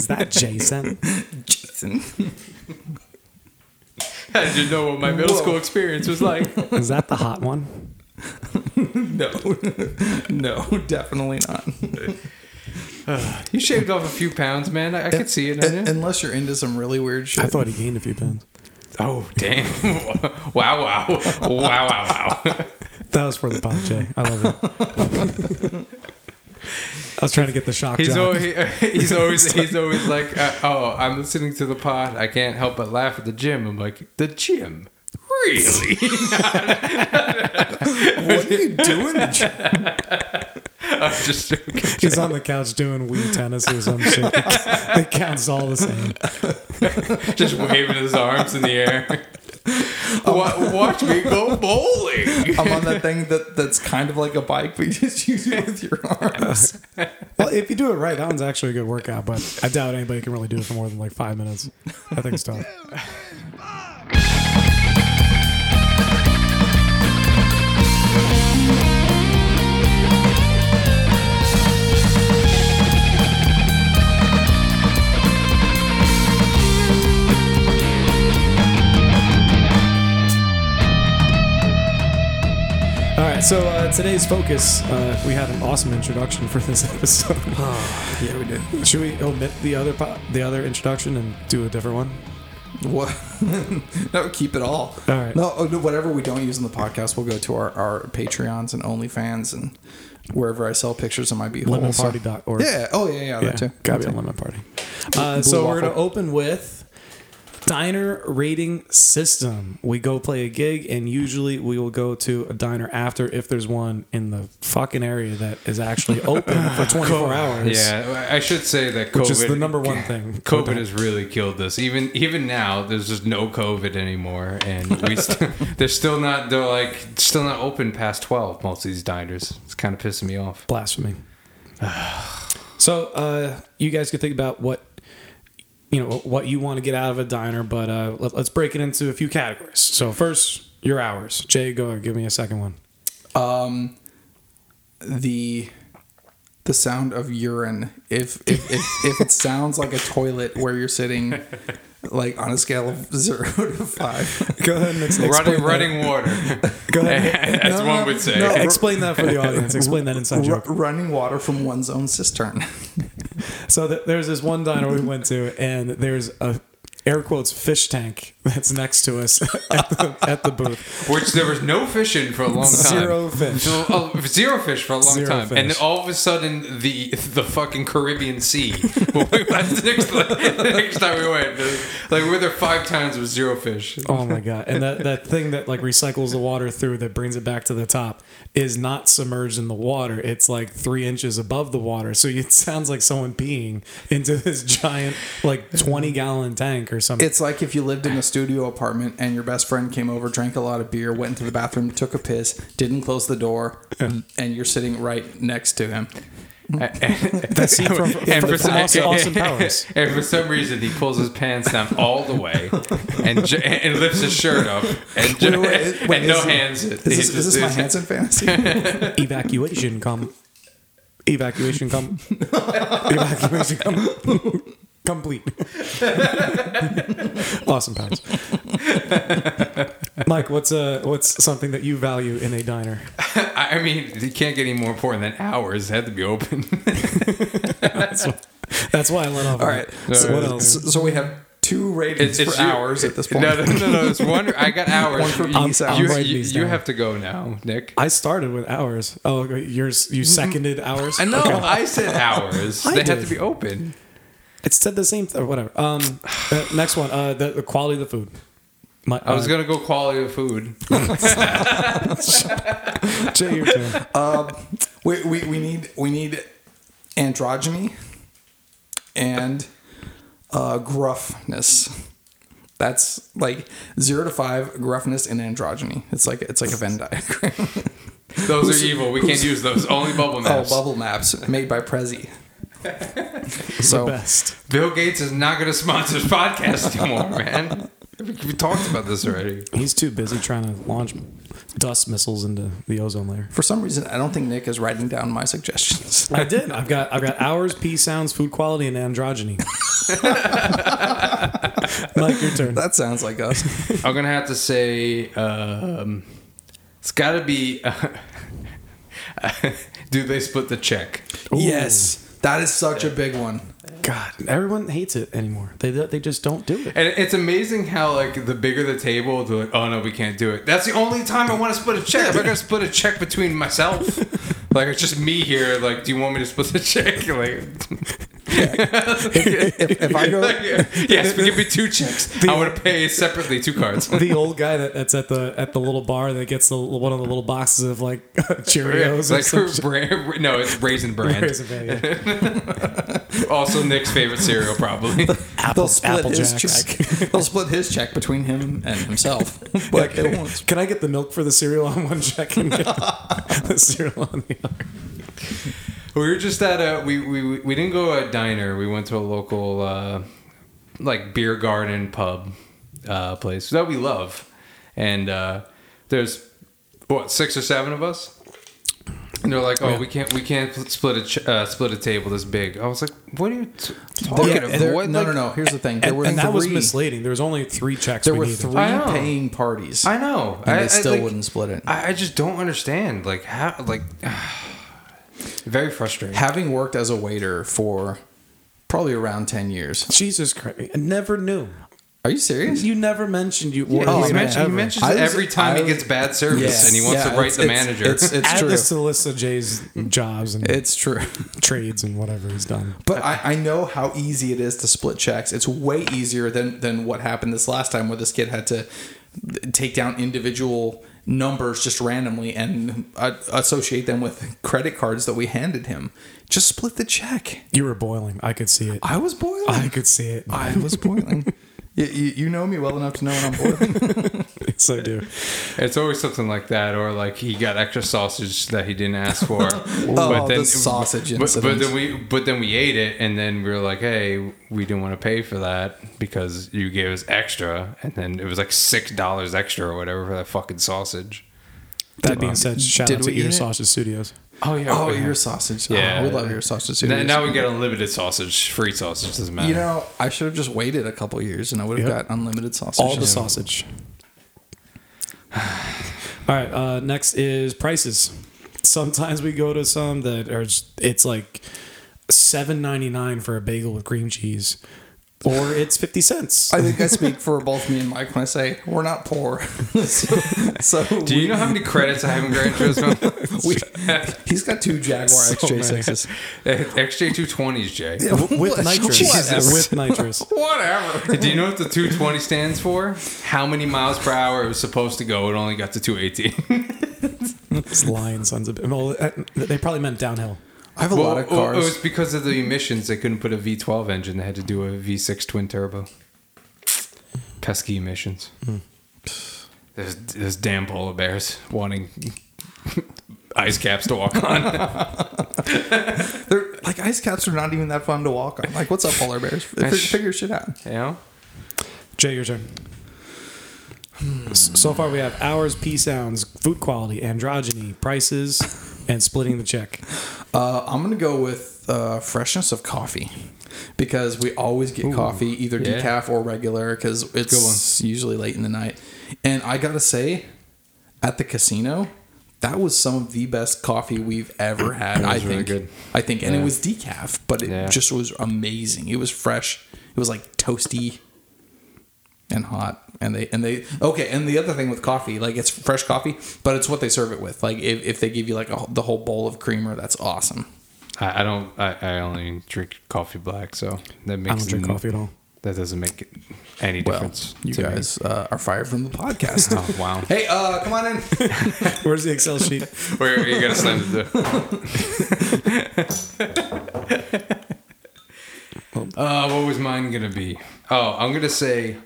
Is that Jason? Jason. How did you know what my middle Whoa. school experience was like? Is that the hot one? No, no, definitely not. You shaved off a few pounds, man. I, I could see it. Un- you. Unless you're into some really weird shit. I thought he gained a few pounds. Oh, damn. wow, wow. Wow, wow, wow. That was for the pod, Jay. I love it. I was trying to get the shock. He's always, he's always he's always like, uh, oh, I'm listening to the pod. I can't help but laugh at the gym. I'm like, the gym? Really? what are you doing? I'm just joking. He's on the couch doing Wii tennis or some shit. It counts all the same. just waving his arms in the air. Um, Wa- Watch me go bowling. I'm on that thing that that's kind of like a bike, but you just use it with your arms. Well, if you do it right, that one's actually a good workout, but I doubt anybody can really do it for more than like five minutes. I think it's tough. All right, so uh, today's focus, uh, we had an awesome introduction for this episode. yeah, we did. Should we omit the other po- the other introduction and do a different one? What? no, keep it all. All right. No, oh, no, whatever we don't use in the podcast, we'll go to our, our Patreons and OnlyFans and wherever I sell pictures of my beehole. So- Lemonparty.org. Yeah. Oh, yeah, yeah, yeah, that too. gotta That be a lemon party. Uh, so we're gonna open with diner rating system. We go play a gig, and usually we will go to a diner after if there's one in the fucking area that is actually open for 24 hours. Yeah, I should say that COVID Which is the number one thing. COVID has really killed us. Even even now, there's just no COVID anymore, and we st- they're still not they're like still not open past twelve. Most of these diners. It's kind of pissing me off. blasphemy. so uh, you guys can think about what you know what you want to get out of a diner, but uh, let, us break it into a few categories. So first, your hours. Jay, go ahead, give me a second one. Um, the the sound of urine. If if, if if it sounds like a toilet where you're sitting, like on a scale of zero to five. Go ahead and explain Running that. running water, Go ahead. as No, one no, would say. no. explain that for the audience. Explain that inside Ru- joke. running water from one's own cistern. So th- there's this one diner we went to, and there's a air quotes fish tank that's next to us at the, at the booth. Which there was no fish in for a long time. Zero fish. So, oh, zero fish for a long Zero time, and then all of a sudden the the fucking Caribbean Sea. when we went the next the next time we went, like we were there five times with zero fish. Oh my god! And that that thing that like recycles the water through that brings it back to the top is not submerged in the water. It's like three inches above the water, so it sounds like someone peeing into this giant like twenty gallon tank or something. It's like if you lived in a studio apartment and your best friend came over, drank a lot of beer, went into the bathroom, took a piss, didn't close the door, and you're sitting right next to him. Mm. that scene from, And for, some, Austin, Austin Powers. and for some reason, he pulls his pants down all the way and ju- and lifts his shirt up and, ju- Wait, wait, wait, and no is- hands it. Is this, He is this my he's- Hanson fantasy? Evacuation come. Evacuation come. Evacuation come. Complete. awesome Powers. Mike, what's uh what's something that you value in a diner? I I mean, you can't get any more important than hours. It had to be open. That's, wh- that's why I let off. All right. So what else? So, so we have two ratings for you- hours at this point. No, no, no, no. It's one. I got hours. One for You- piece you, you, I'm writing you, these you have to go now, Nick. I started with hours. Oh, yours. You seconded hours. I know. Okay. I said hours. I they have to be open. It said the same. Th- or whatever. Um, uh, next one. Uh, the, the quality of the food. My, I was uh, gonna go quality of food. Jay, your turn. Um, we, we, we need we need androgyny and uh, gruffness. That's like zero to five gruffness and androgyny. It's like it's like a Venn diagram. Those are evil. We can't use those. Only bubble maps. oh, maps. bubble maps made by Prezi. So Best. Bill Gates is not gonna sponsor this podcast anymore, man. We we talked about this already. He's too busy trying to launch dust missiles into the ozone layer. for some reason, I don't think Nick is writing down my suggestions. I did. I've got I've got hours, P sounds, food quality, and androgyny. Mike, your turn. That sounds like us. I'm gonna have to say um, it's got to be. do they split the check? yes, that is such a big one. God, everyone hates it anymore. They they just don't do it. And it's amazing how like the bigger the table, they're like, "Oh no, we can't do it." That's the only time I want to split a check. If I gotta split a check between myself, like it's just me here. Like, do you want me to split the check? Like, If, if I go, yes, give me two checks. I want to pay separately two cards. the old guy that, that's at the at the little bar that gets the, one of the little boxes of like Cheerios like some brand, no, it's raisin bran. Raisin Bran, yeah. Also, Nick's favorite cereal, probably. they'll split Apple his Jacks. check. Theyll split his check between him and himself. But it won't. Can I get the milk for the cereal on one check and get the cereal on the other? We were just at a we we we didn't go to a diner. We went to a local uh, like beer garden pub uh, place that we love, and uh, there's what six or seven of us. And they're like, "Oh, Yeah. we can't, we can't split a ch- uh, split a table this big." I was like, "What are you t- talking There- about? there- What, no, like- no, no. Here's the thing. There And, were and that was misleading. There was only three checks. There we were needed. three paying parties, I know, and I, they I, still like, wouldn't split it. I, I just don't understand, like how, like, very frustrating. Having worked as a waiter for probably around ten years. Jesus Christ! I never knew. Are you serious? You never mentioned you. Yeah, Oh, he, waiter man. mentions, he ever. mentions I was- every time I he gets bad service, Yes. and he wants Yeah, to write it's- the it's- manager. It's, it's Add true. this to the list of Jay's jobs and It's true. trades and whatever he's done. But I, I know how easy it is to split checks. It's way easier than than what happened this last time, where this kid had to take down individual numbers just randomly and uh, associate them with credit cards that we handed him. Just split the check. You were boiling. I could see it. I was boiling. I could see it. I was boiling. you, you, you know me well enough to know when I'm boiling. so do. It's always something like that, or like he got extra sausage that he didn't ask for. Oh, the sausage but, but then we but then we ate it, and then we were like, "Hey, we didn't want to pay for that because you gave us extra," and then it was like six dollars extra or whatever for that fucking sausage. That being said, shout did out to we eat Eater? Sausage Studios. Oh yeah, oh, your sausage. Yeah. Oh, we love your sausage. Now, now we get unlimited sausage, free sausage doesn't matter. You know, I should have just waited a couple years and I would have Yep. got unlimited sausage. All the sausage. All right. Uh, next is prices. Sometimes we go to some that are just, it's like seven ninety nine for a bagel with cream cheese, or it's fifty cents. I think I speak for both me and Mike when I say we're not poor. so, so Do you know how many credits I have in Gran Turismo? we, he's got two Jaguar So XJ6s. XJ220s, Jay. with nitrous. Whatever. With nitrous. Whatever. Do you know what the 220 stands for? How many miles per hour it was supposed to go? It only got to 218. It's lying sons of. Well, uh, they probably meant downhill. I have a lot of oh, oh, cars. it was because of the emissions. They couldn't put a V12 engine. They had to do a V6 twin turbo. Pesky emissions. Hmm. There's, there's damn polar bears wanting ice caps to walk on. They're, like ice caps are not even that fun to walk on. Like, what's up, polar bears? Figure, figure shit out. you know? Jay, your turn. S- So far, we have hours, P sounds, food quality, androgyny, prices, and splitting the check. Uh, I'm gonna go with uh, freshness of coffee because we always get coffee, either Yeah. decaf or regular, because it's usually late in the night. And I gotta say, at the casino, that was some of the best coffee we've ever had. I really think. good. I think, and it was decaf, but it Yeah. just was amazing. It was fresh. It was like toasty and hot. And they and they okay. And the other thing with coffee, like it's fresh coffee, but it's what they serve it with. Like if, if they give you like a, the whole bowl of creamer, that's awesome. I, I don't. I, I only drink coffee black, so that makes I don't drink coffee at all. That doesn't make it any Well, difference. you to me. guys uh, are fired from the podcast. Oh wow! hey, uh, come on in. Where's the Excel sheet? Where are you gonna send it to? uh, what was mine gonna be? Oh, I'm gonna say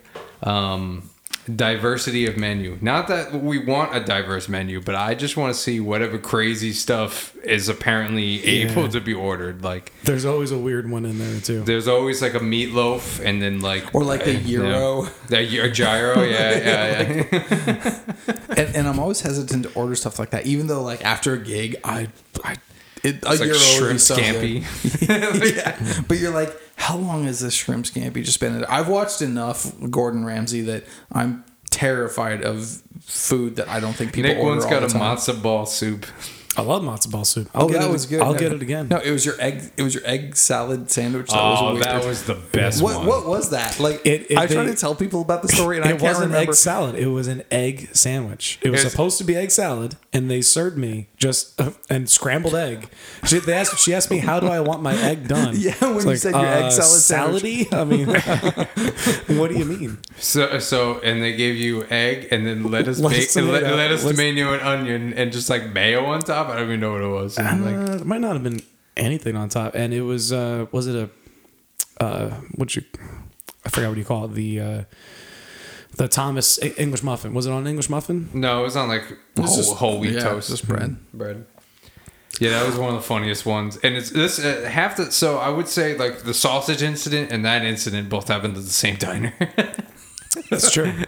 um, diversity of menu. Not that we want a diverse menu, but I just want to see whatever crazy stuff is apparently able to be ordered. Like There's always a weird one in there too. there's always like a meatloaf, and then like Or like the uh, you know, gyro. the gyro, yeah, yeah, yeah. and, and I'm always hesitant to order stuff like that, even though like after a gig, I, I it, a like shrimp scampi. yeah, but you're like, how long has this shrimp scampi just been? I've watched enough Gordon Ramsay that I'm terrified of food that I don't think people Nick order once got a matzo ball soup. I love matzo ball soup. I'll Oh, get that it, was good. I'll No, get it again. No, it was your egg. It was your egg salad sandwich. That Oh, was that was the best what, one. what was that? Like, It- it- I tried they- to tell people about the story, and I it can't It wasn't remember. egg salad. It was an egg sandwich. It was It's- supposed to be egg salad, and they served me just uh, and scrambled egg. She, they asked, she asked me, "How do I want my egg done?" Yeah, when you said your egg salad sandwich. salady. I mean, what do you mean? So, so, and they gave you egg and then lettuce, Lettuce, bacon, tomato. lettuce, Let's- tomato, and onion, and just like mayo on top. I don't even know what it was. And, like, Uh, it might not have been anything on top, and it was uh, was it a uh, what you I forgot what you call it the uh, the Thomas English muffin. Was it on English muffin? no, it was on like whole, just- whole wheat yeah, toast, just bread. bread. Yeah, that was one of the funniest ones, and it's this uh, half the. So I would say like the sausage incident and that incident both happened at the same diner. That's true.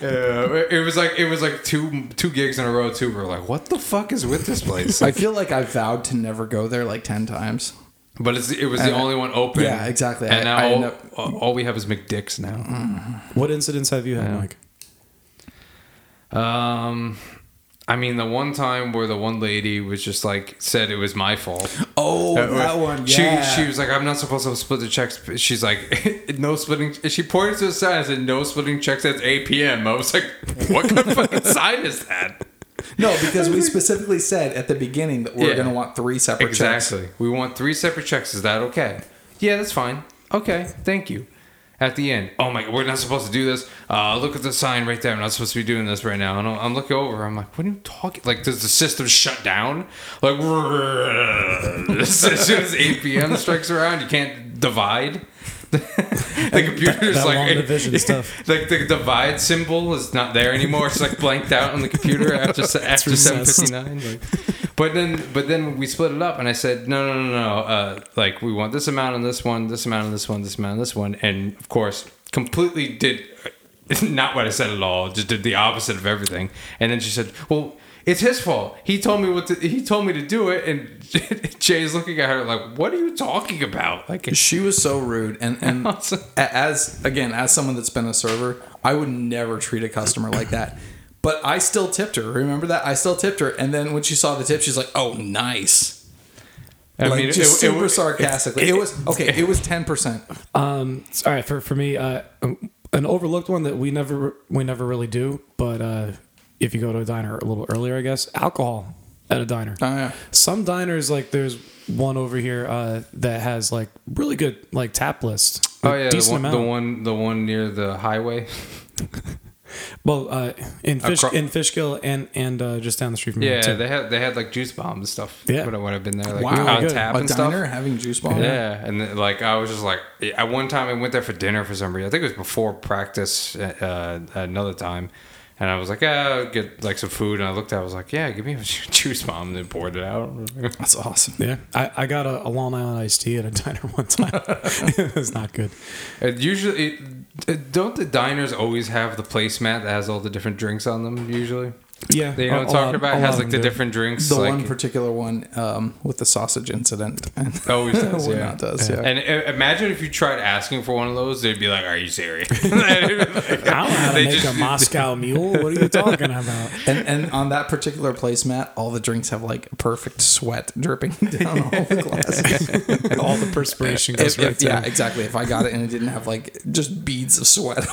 Uh, it was like it was like two two gigs in a row too. We are like, what the fuck is with this place? I feel like I vowed to never go there like ten times. But it's, it was the And I- only one open. Yeah, exactly. And I- now I all, end up- all- all we have is McDick's now. What incidents have you had, Yeah. Mike? Um, I mean, the one time where the one lady was just like said it was my fault. Oh, Uh, that one. She Yeah. she was like, I'm not supposed to split the checks. She's like, no splitting. She pointed to the sign and said, no splitting checks at 8 p.m. I was like, what kind of fucking sign is that? no, because we specifically said at the beginning that we we're Yeah. going to want three separate checks. Exactly. We want three separate checks. Is that okay? Yeah, that's fine. Okay, thank you. At the end, oh my, we're not supposed to do this. Uh, look at the sign right there. I'm not supposed to be doing this right now. And I'm I'm looking over. I'm like, what are you talking? Like, does the system shut down? Like, as soon as 8 p.m. strikes around, you can't divide. the computer's that like division stuff. Like the divide symbol is not there anymore. It's like blanked out on the computer after after seven fifty nine. But then but then we split it up, and I said no no no no. Uh, like we want this amount on this one, this amount on this one, this amount on this one, and of course completely did not what I said at all. Just did the opposite of everything. And then she said, well. It's his fault. He told me what to, he told me to do it, and Jay's looking at her like, "What are you talking about?" Like, She was so rude, and and Awesome. as again as someone that's been a server, I would never treat a customer like that. But I still tipped her. Remember that? I still tipped her, and then when she saw the tip, she's like, "Oh, nice." I like mean, just it- it- super it- sarcastically. It, was okay. It was ten percent. Um, all right, for for me, uh, an overlooked one that we never we never really do, but uh, if you go to a diner a little earlier, I guess alcohol at a diner. Oh yeah. Some diners like there's one over here uh, that has like really good like tap list. Oh yeah, the one, the one, the one near the highway. Well, uh, in fish Acro- in Fishkill and and uh, just down the street from here Yeah, too. they had they had like juice bombs and stuff. Yeah. when I, when I've been there, like Wow. on Good. tap A and diner stuff. having juice bomb. Yeah, and then, like I was just like, at one time I went there for dinner for some reason. I think it was before practice. Uh, another time, and I was like, yeah, I'll get like some food. And I looked at, it, I was like, yeah, give me a juice bomb, and then poured it out. That's awesome. Yeah, I, I got a, a Long Island iced tea at a diner one time. it was not good. And usually, it, don't the diners always have the placemat that has all the different drinks on them? Usually, Yeah, you know what I'm a- a talking lot- about. It has like the do. different drinks. The like, one particular one um, with the sausage incident. And Always does, yeah. that does, yeah. And uh, imagine if you tried asking for one of those, they'd be like, "Are you serious?" I don't know how to make just- a Moscow Mule. What are you talking about? And, and on that particular placemat, all the drinks have like perfect sweat dripping down all the glasses. All the perspiration goes If- right if- yeah, exactly. If I got it and it didn't have like just beads of sweat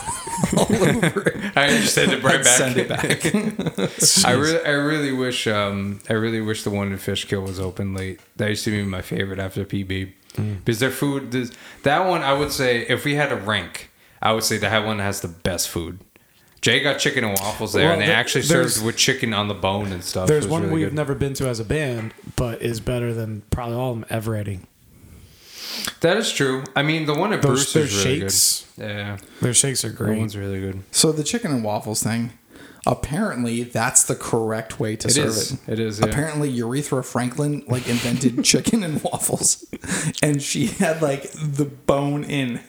all over it, I just send it right I'd back. send it back. I really, I really wish, um, I really wish the one in Fishkill was open late. That used to be my favorite after PB Mm. because their food, this- that one, I would say, if we had a rank, I would say that one has the best food. Jay got chicken and waffles there, Well, and they there- actually served with chicken on the bone and stuff. There's one really we've good. never been to as a band, but is better than probably all of them ever Eddie. That is true. I mean, the one at Those Bruce is really shakes, good. Yeah, their shakes are that great. one's really good. So the chicken and waffles thing, apparently that's the correct way to It serve is. it. It is. Yeah. Apparently, Urethra Franklin like invented chicken and waffles, and she had like the bone in.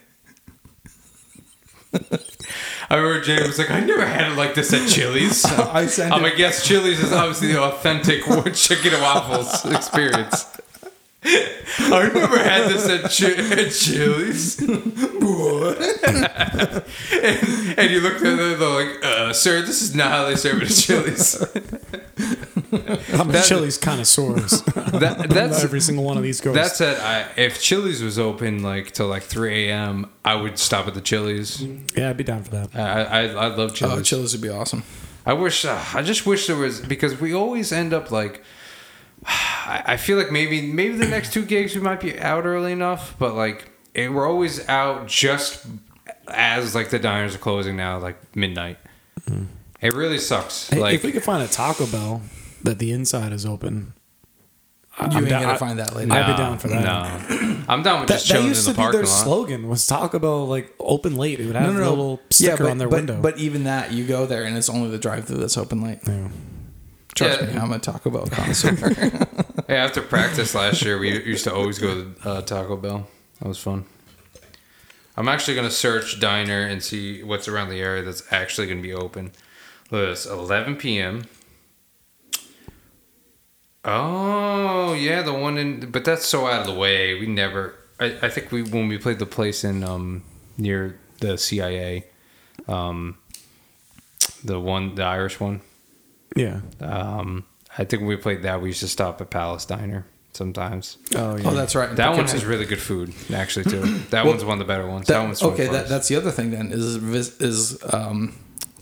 I remember Jay was like, I never had it like this at Chili's. I sent I'm it- like, yes, Chili's is obviously the authentic chicken and waffles experience. I never had this at, Chi- at Chili's. and, and you look at them, they're like, uh, "Sir, this is not how they serve it at Chili's." I'm a That- Chili's connoisseurs. That, that's Every single one of these goes. That said, I, if Chili's was open like till like 3 a.m., I would stop at the Chili's. yeah, I'd be down for that. I I, I love Chili's. Oh, Chili's would be awesome. I wish. Uh, I just wish there was because we always end up like. I, I feel like maybe maybe the next two gigs we might be out early enough, but like it, we're always out just as like the diners are closing now, like midnight. Mm-hmm. It really sucks. Hey, like if we could find a Taco Bell that the inside is open, I- You I'm ain't down- gonna I- find that later. I'd be down for that. No, I'm down with That, just that chilling in used the to be parking their lot. slogan was Taco Bell like open late. It would have a little sticker but, on their but, window. But even that, you go there and it's only the drive-through that's open late. Yeah. Trust Yeah. me, I'm a Taco Bell connoisseur. Hey, after practice last year, we used to always go to uh, Taco Bell. That was fun. I'm actually gonna search diner and see what's around the area that's actually gonna be open. Look at this, 11 p.m. Oh yeah, the one in, but that's so out of the way. We never. I, I think we when we played the place in um near the CIA, um, the one the Irish one. Yeah. Um, I think when we played that, we used to stop at Palace Diner sometimes. Oh yeah. oh, that's right. That Okay. one has really good food, actually, too. That Well, one's one of the better ones. That, That- one's okay. That, that's the other thing then is is um,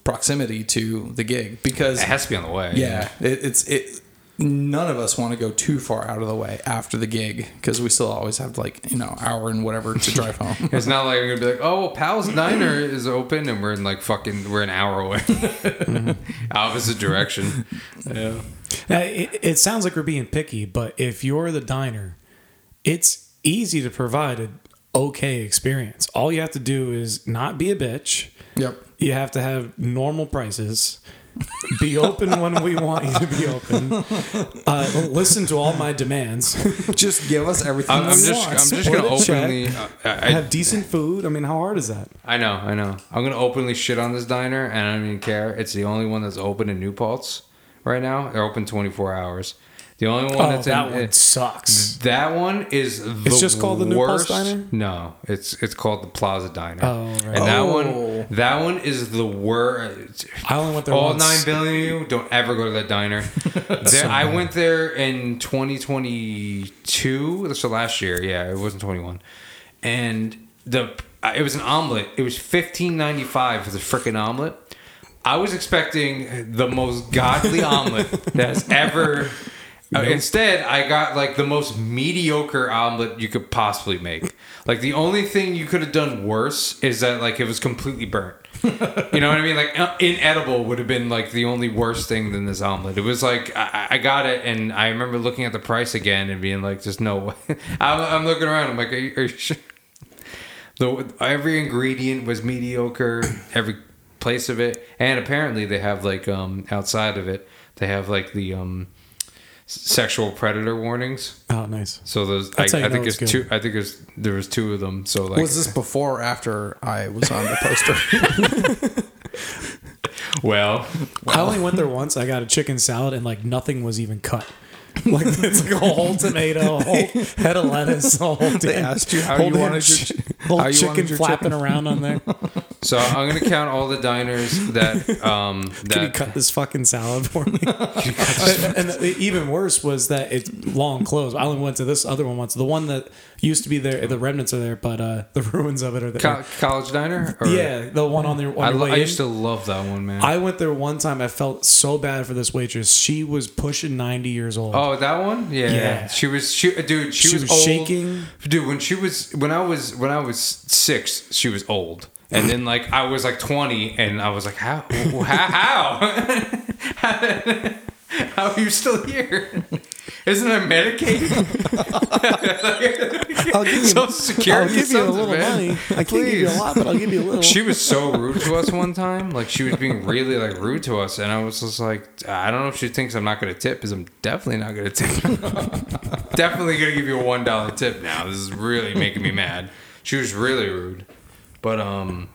proximity to the gig because It has to be on the way. yeah, it, it's it. None of us want to go too far out of the way after the gig because we still always have like you know hour and whatever to drive home. It's not like you're gonna be like, oh, Pal's Diner is open, and we're in like fucking, we're an hour away, opposite direction. Yeah. Uh, It, it sounds like we're being picky, but if you're the diner, it's easy to provide an okay experience. All you have to do is not be a bitch. yep. You have to have normal prices. Be open when we want you to be open. Uh, listen to all my demands. Just give us everything. I'm, I'm we just, want. I'm just gonna a check. openly. Uh, I, have decent food. I mean, how hard is that? I know, I know. I'm gonna openly shit on this diner, and I don't even care. It's the only one that's open in New Paltz right now. They're open 24 hours. The only one Oh, that's that in, one it- sucks. That one is the It's just called the New worst- Diner? No, it's it's called the Plaza Diner. Oh, right. And that Oh. one, that one is the worst. I only went there All once. nine billion of you don't ever go to that diner. there, I went there in 2022. So last year, yeah, it wasn't 21, and the it was an omelet. It was 15.95 for the freaking omelet. I was expecting the most godly omelet that's ever. Uh, instead, I got like the most mediocre omelet you could possibly make. Like the only thing you could have done worse is that like it was completely burnt. You know what I mean? Like uh, inedible would have been like the only worse thing than this omelet. It was like I, I got it, and I remember looking at the price again and being like, "Just no way." I'm, I'm looking around. I'm like, "Are you, are you sure?" The every ingredient was mediocre. Every place of it, and apparently they have like um outside of it, they have like the um sexual predator warnings. Oh, nice. So those, I, That's how you I think there's it's two. I think there's there was two of them. So like, was this before or after I was on the poster? well, I only went there once. I got a chicken salad and like nothing was even cut. Like it's like a whole tomato, a whole head of lettuce, a whole They asked you how you wanted your chi- chi- whole how you chicken wanted your flapping chicken. around on there. so I'm gonna count all the diners that um Can you cut this fucking salad for me? and, even worse was that it's long closed. I only went to this other one once. The one that used to be there, the remnants are there, but uh, the ruins of it are there. co- college diner. Or, yeah, the one on the on I, your lo- way I used to love that one, man. I went there one time. I felt so bad for this waitress. She was pushing ninety years old. Oh, that one? Yeah. Yeah. She was she dude, she, She was, was old. shaking. Dude, when she was when I was when I was 6, she was old. And then like I was like 20 and I was like how how how, how are you still here? Isn't I medicated? I'll give you, Social Security I'll give you a little man. money. I can't give you a lot, but I'll give you a little. She was so rude to us one time. Like she was being really like rude to us, and I was just like, I don't know if she thinks I'm not going to tip, because I'm definitely not going to tip. definitely going to give you a one dollar tip now. This is really making me mad. She was really rude, but um,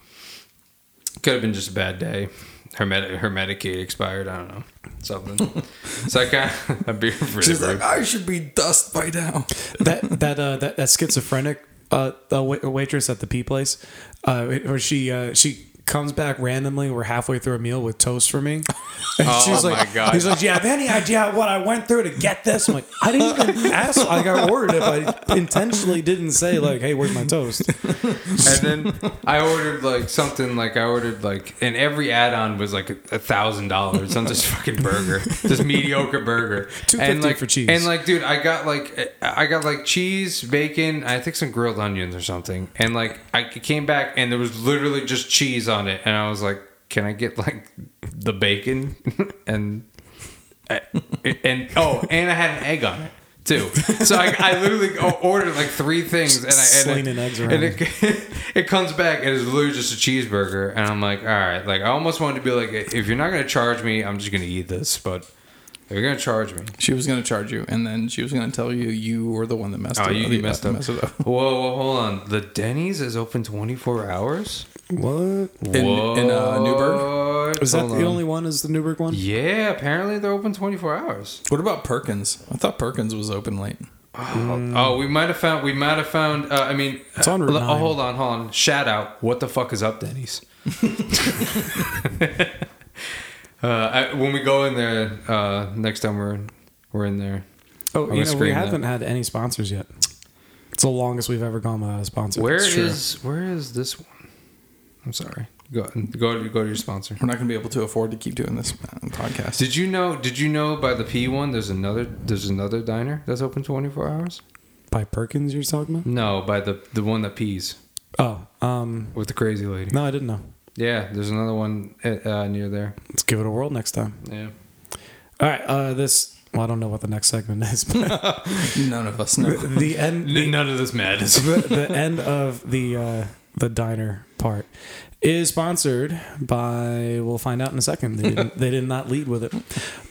could have been just a bad day. Her med- her Medicaid expired. I don't know something. So I got a beer for She's like, I should be dust by now. that that uh, that, that schizophrenic uh, the wait- waitress at the P place, uh, where she uh, she comes back randomly. We're halfway through a meal with toast for me. And Oh she's my like, God. He's like, "Do you have any idea what I went through to get this?" I'm like, "I didn't even ask. Like, I ordered it, but I intentionally didn't say like, "Hey, where's my toast?" and then I ordered like something like I ordered like and every add-on was like a thousand dollars on this fucking burger, this mediocre burger, $2.50 and like for cheese. and like dude, I got like I got like cheese, bacon, I think some grilled onions or something, and like I came back and there was literally just cheese on it, and I was like, can I get like the bacon and and oh, and I had an egg on it too. So I, I literally ordered like three things, and I and, it, eggs and it, it comes back and it's literally just a cheeseburger, and I'm like, all right, like I almost wanted to be like, if you're not gonna charge me, I'm just gonna eat this, but if you're gonna charge me, She was going to charge you, and then she was going to tell you you were the one that messed oh, it you, up. you messed up. Messed it up. Whoa, whoa, hold on. The Denny's is open 24 hours. What In, in uh, Newburgh? What? is that? Hold The on. only one? Is the Newburgh one? Yeah, apparently they're open 24 hours. What about Perkins? I thought Perkins was open late. Oh, oh, we might have found. We might have found. Uh, I mean, It's on Route uh, oh, hold on, hold on. Shout out. What the fuck is up, Denny's? uh, I, when we go in there uh, next time we're we're in there. Oh, gonna you know, we that. haven't had any sponsors yet. It's the longest we've ever gone without a sponsor. Where It's true. is where is this one? I'm sorry. Go go go to your sponsor. We're not going to be able to afford to keep doing this uh, podcast. Did you know? Did you know by the P one? There's another. There's another diner that's open 24 hours. by Perkins? You're talking about? No, by the the one that pees Oh, um, with the crazy lady. no, I didn't know. Yeah, there's another one uh, uh, near there. Let's give it a whirl next time. Yeah. All right, uh, this. Well, I don't know what the next segment is, but None of us know. the end. N- none of this madness. the, the end of the uh, the diner part is sponsored by. We'll find out in a second. They, didn't, they did not lead with it.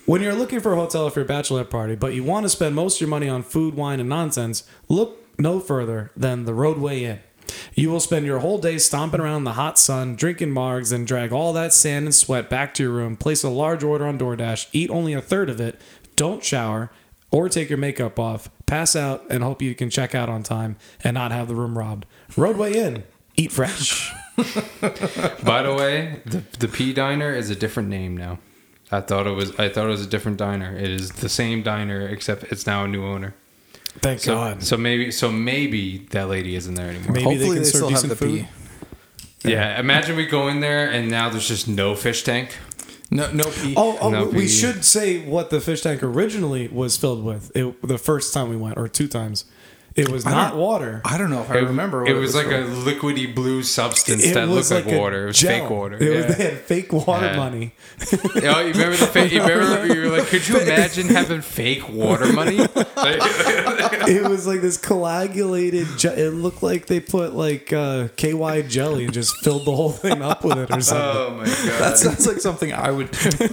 When you're looking for a hotel for your bachelorette party, but you want to spend most of your money on food, wine, and nonsense, look no further than the Rodeway Inn. You will spend your whole day stomping around in the hot sun, drinking margs, and drag all that sand and sweat back to your room. Place a large order on DoorDash, eat only a third of it, don't shower, or take your makeup off, pass out, and hope you can check out on time and not have the room robbed. Rodeway Inn, eat fresh. By the way, the the P diner is a different name now. I thought it was I thought it was a different diner. It is the same diner except it's now a new owner. Thank So God. so maybe so maybe that lady isn't there anymore. Maybe they Hopefully can they, serve still have decent the food. P. Yeah, imagine we go in there and now there's just no fish tank. No, no P. Oh, oh No, we P. should say what the fish tank originally was filled with. It, the first time we went, or two times, it was not don't- water. I don't know if I remember. What it was like for. a liquidy blue substance It that was looked like, a water. It was gel. fake water. It was, yeah. they had fake water Yeah. money. oh, you remember the fake? You remember you were like, could you imagine having fake water money? Like, it was like this coagulated. Je- it looked like they put like uh, KY jelly and just filled the whole thing up with it or something. oh my god! that sounds like something I would. do.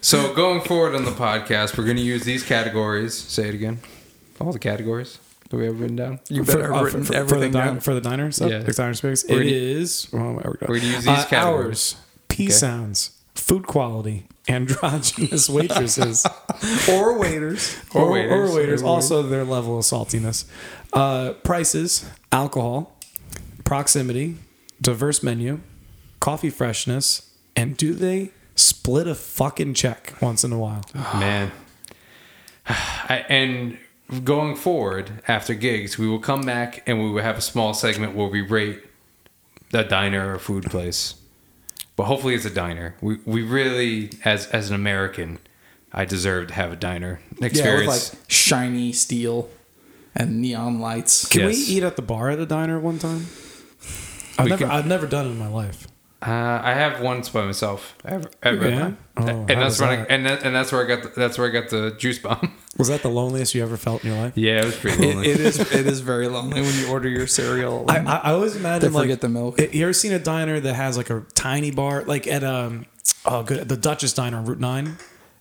So going forward on the podcast, we're going to use these categories. Say it again. All the categories that we have written down. You for, better uh, have for, written for- for the everything diner, down. for the diner stuff, Yeah. the diner space. We're It gonna- is. Oh, we go. we're gonna use these Uh, categories. hours, P Okay. sounds, food quality, androgynous waitresses, or waiters. Or or, waiters. or waiters. Or Also, their level of saltiness, uh, prices, alcohol, proximity, diverse menu, coffee freshness, and do they split a fucking check once in a while? Man. I, and going forward after gigs, we will come back and we will have a small segment where we rate the diner or food place. But hopefully it's a diner. We we really as as an American, I deserve to have a diner experience. Yeah, with experience. like shiny steel and neon lights. Can Yes. we eat at the bar at a diner one time? I've We never, can- I've never done it in my life. Uh, I have once by myself ever, ever. Yeah? Oh, and that's was when I, and that, and that's where I got the, that's where I got the juice bomb. Was that the loneliest you ever felt in your life? yeah, it was pretty It, it is. It is very lonely when you order your cereal. I, I, I always imagine like forget the milk. You ever seen a diner that has like a tiny bar, like at um, oh good, the Duchess Diner on Route Nine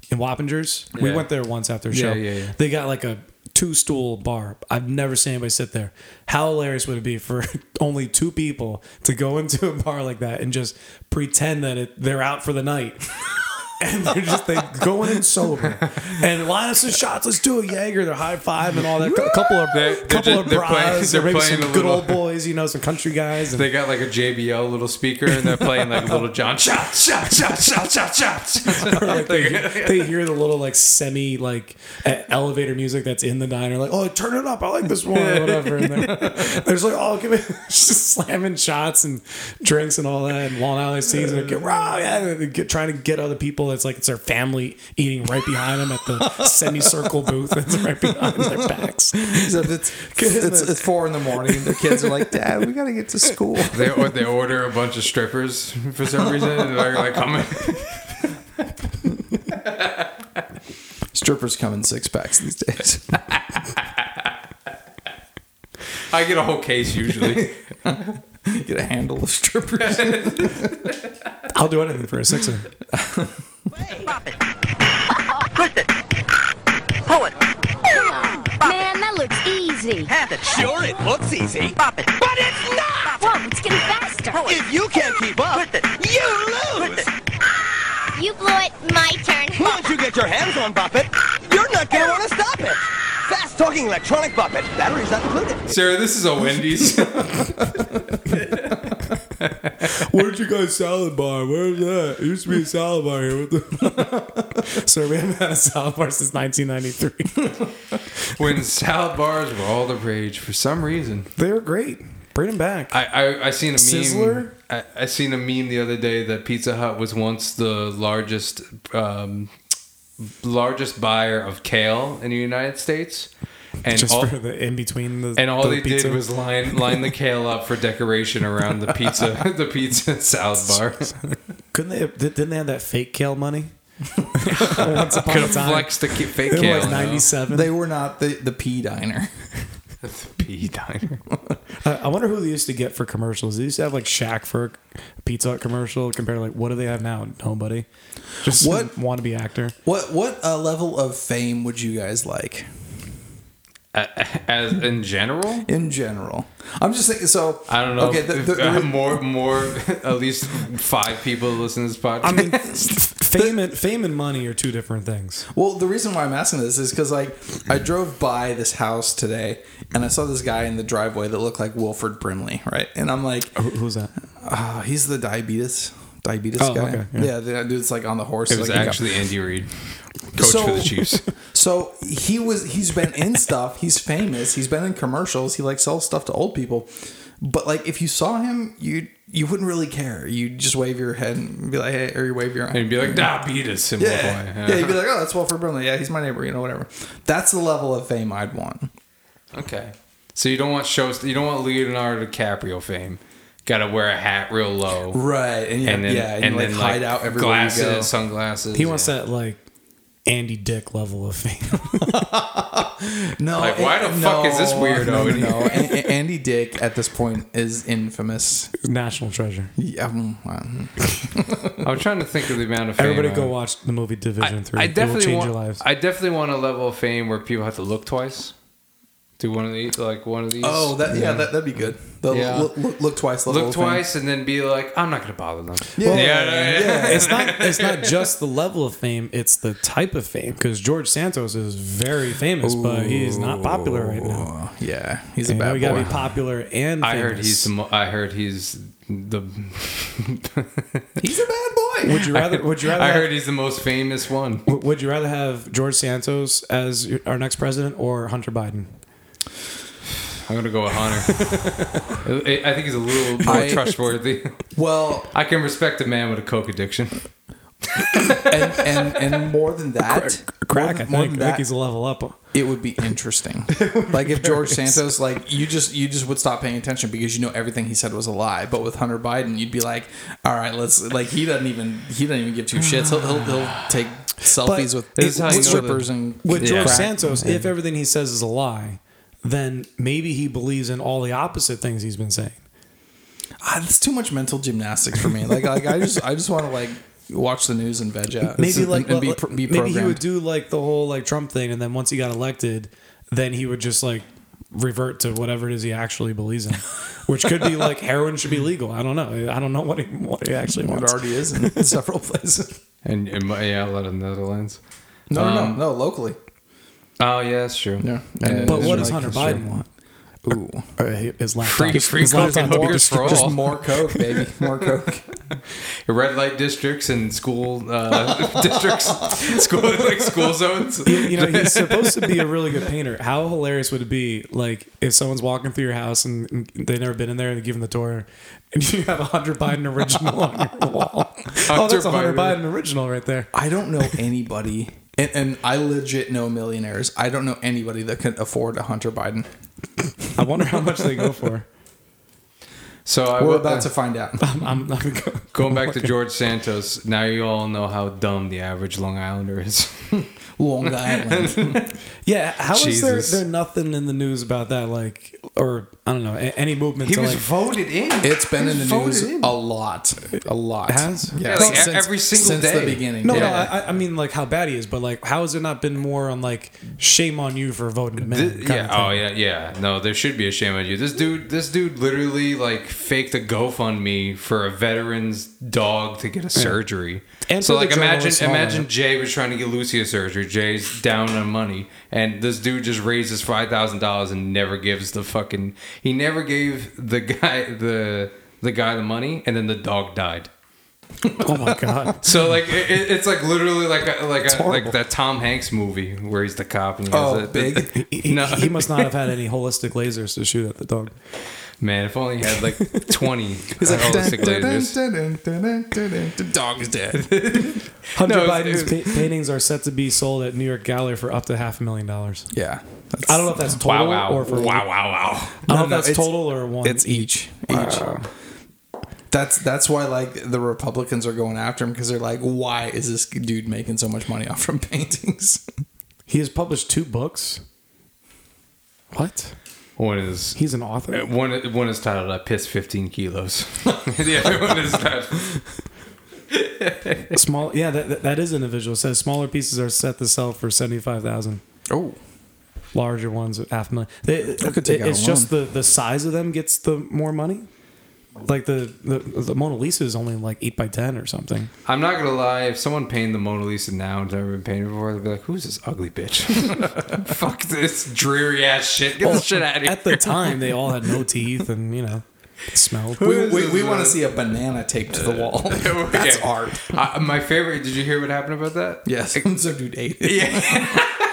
in Wappingers. Yeah. We went there once after a Yeah, show. yeah, yeah. They got like a two stool bar. I've never seen anybody sit there. How hilarious would it be for only two people to go into a bar like that and just pretend that it, they're out for the night? and they're just they going in sober. And Linus and shots, let's do a Jaeger. They're high five and all that. A couple of They're- they're couple just- of they're playing- bras, they're or maybe some good little- old boys, you know, some country guys. And They got like a JBL little speaker and they're playing like Lil Jon shots, shots, shots, shots, shots, shots. like they, they hear the little like semi like elevator music that's in the diner, like, oh, turn it up. I like this one or whatever. And they're, they're just like, oh, give me just slamming shots and drinks and all that. And Long Island they get raw, yeah, get trying to get other people. It's like it's their family eating right behind them at the semicircle booth. It's right behind their backs. Except it's, it's it's four in the morning. and Their kids are like, Dad, we gotta get to school. They, or they order a bunch of strippers for some reason. They're like, come in. Strippers come in six packs these days. I get a whole case usually. Get a handle of strippers. I'll do anything for a sixer. Pull it. Man, that looks easy. Have it. Sure, it looks easy. Pop it. But it's not! Whoa, it's getting faster. If you can't keep up, you lose! You blew it. My turn. Once you get your hands on Bop It, you're not gonna want to stop it! Fast talking electronic Bop It. Batteries not included. Sarah, this is a Wendy's. Where's your guys' salad bar? Where's that? It used to be a salad bar here. What the? Sir, we haven't had a salad bar since 1993. when salad bars were all the rage for some reason. they were great. Bring them back. I, I, I seen a meme. I, I seen a meme the other day that Pizza Hut was once the largest um, largest buyer of kale in the United States, and Just all, for the in between the and all the they pizza. did was line line the kale up for decoration around the pizza the pizza salad bar. couldn't they? have- Didn't they have that fake kale money? Once upon Could a have time, flexed the fake They were kale. like now. '97. they were not the the pea diner. Pea diner. I I wonder who they used to get for commercials. They used to have like Shaq for a Pizza Hut commercial. Compared to like what do they have now? Nobody. Just What? some wannabe actor. What what uh, level of fame would you guys like As in general, in general? I'm just thinking. So I don't know. Okay, if, the, the, I have the- more more at least five people listen to this podcast. I mean, fame and fame and money are two different things. well, the reason why I'm asking this is because like I drove by this house today and I saw this guy in the driveway that looked like Wilford Brimley, right? And I'm like, Who- Who's that? oh, he's the diabetes diabetes Oh, guy. okay, yeah. yeah. the dude's like on the horse. it was like, he got- actually Andy Reid, coach So- for the Chiefs. So he was he's been in stuff. He's famous. He's been in commercials. He like sells stuff to old people. But like if you saw him, you you wouldn't really care. You'd just wave your head and be like, hey, or you wave your And you'd be like, diabetes in yeah, yeah. yeah. You'd be like, oh, that's Wilford Brimley. Yeah, he's my neighbor. You know, whatever. That's the level of fame I'd want. Okay. So you don't want shows. You don't want Leonardo DiCaprio fame. Got to wear a hat real low, Right, and, yeah, and then yeah, and, and you, like then hide like out everywhere glasses, you go. sunglasses. He wants yeah. that like Andy Dick level of fame. No, Like, why the An- fuck is this no, weirdo No, no, no. An- An- Andy Dick at this point is infamous. National treasure. Yeah, mm, well, I'm trying to think of the amount of fame. Everybody I- go watch the movie Division I, Three. I it will change want. your lives. I definitely want a level of fame where people have to look twice. Do one of these, like one of these. oh, that yeah, that that'd be good. The Yeah. look, look, look twice. Look of fame. twice and then be like, I'm not gonna bother them. Yeah, yeah, yeah. it's not. It's not just the level of fame. It's the type of fame. Because George Santos is very famous, but he's not popular right now. Yeah, he's a bad we gotta boy. be popular and. I heard he's. The mo- I heard he's the. He's a bad boy. Would you rather? Would you rather? I have- heard he's the most famous one. Would you rather have George Santos as our next president or Hunter Biden? I'm gonna go with Hunter. I I think he's a little more I- trustworthy. Well, I can respect a man with a coke addiction. and and and more than that, Crack. more I than, more think. than I think that, he's a level up. it would be interesting. like if George Santos, like you just you just would stop paying attention because you know everything he said was a lie. But with Hunter Biden, you'd be like, all right, let's like he doesn't even he doesn't even give two shits. He'll he'll, he'll take selfies with, This is how you with strippers that- and With Yeah. George crack. Santos, if everything he says is a lie, then maybe he believes in all the opposite things he's been saying. Ah, it's too much mental gymnastics for me. Like like I just I just want to like watch the news and veg out. maybe and, like and be like, pr- be maybe programmed. he would do like the whole like Trump thing, and then once he got elected, then he would just like revert to whatever it is he actually believes in, which could be like heroin should be legal. I don't know. I don't know what he what he actually wants. It already is in several places. and, and yeah, a lot of Netherlands. No, no, Um, no, no, locally. Oh yeah, that's true. Yeah. And But what does like- Hunter Biden true. want? Ooh. Or his laptop. Free- his free laptop coke and to be hookers for destroyed. Just more coke, baby. More coke. red light districts and school uh, districts, school like school zones. You, you know, he's supposed to be a really good painter. How hilarious would it be, like, if someone's walking through your house and, and they've never been in there and they give them the tour, and you have a Hunter Biden original on your wall? oh, that's a Hunter Biden. Biden original right there. I don't know anybody, and, and I legit know millionaires. I don't know anybody that can afford a Hunter Biden. I wonder how much they go for. So I We're will- about to find out. I'm, I'm, I'm go- going back to George Santos. Now you all know how dumb the average Long Islander is. Long Island. Yeah, how is there Jesus. there nothing in the news about that? Like, or I don't know, a- any movement He to was like. voted in. It's been in the news in. a lot, a lot. Has? yeah, Yeah, like e- every single since day. the beginning. no, yeah. no, I, I mean like how bad he is, but like how has there not been more on like shame on you for voting him in? Yeah. Oh yeah. Yeah. No, there should be a shame on you. This dude. This dude literally like faked a GoFundMe for a veteran's dog to get a surgery. And so like imagine journalists and all imagine. Jay was trying to get Lucy a surgery. Jay's down on money, and this dude just raises five thousand dollars and never gives the fucking. He never gave the guy the the guy the money, and then the dog died. Oh my god. So like it, it- it's like literally like a, like a, like that Tom Hanks movie where he's the cop and he has Oh, a, big? He, No. he must not have had any holistic lasers to shoot at the dog. Man, if only he had like 20 He's like, holistic dun, dun, lasers. dun, dun, dun, dun, dun, dun. the dog is dead. Hunter No, it- Biden's it- pa- paintings are set to be sold at New York Gallery for up to half a million dollars. yeah, that's, I don't know if that's total Wow, wow. or for wow, wow, wow. I don't know if that's it's- total or one. It's each, each. That's that's why like the Republicans are going after him because they're like, why is this dude making so much money off from paintings? he has published two books. What? One is He's an author. Uh, one, one is titled "I Piss 15 Kilos." the other one is titled Small, yeah, that, that, that is individual. It says smaller pieces are set to sell for seventy five thousand. Oh, Larger ones half a million. They, could take it- out it's a just the the size of them gets the more money. Like the, the the Mona Lisa is only like eight by ten or something. I'm not gonna lie. If someone painted the Mona Lisa now and never been painted before, they'd be like, "Who's this ugly bitch? Fuck this dreary ass shit. Get this shit out of here." At the time, they all had no teeth and you know smelled. we, we, we want to see a banana taped to the wall. That's Yeah. art. Uh, my favorite. Did you hear what happened about that? Yes, some dude ate it. Yeah.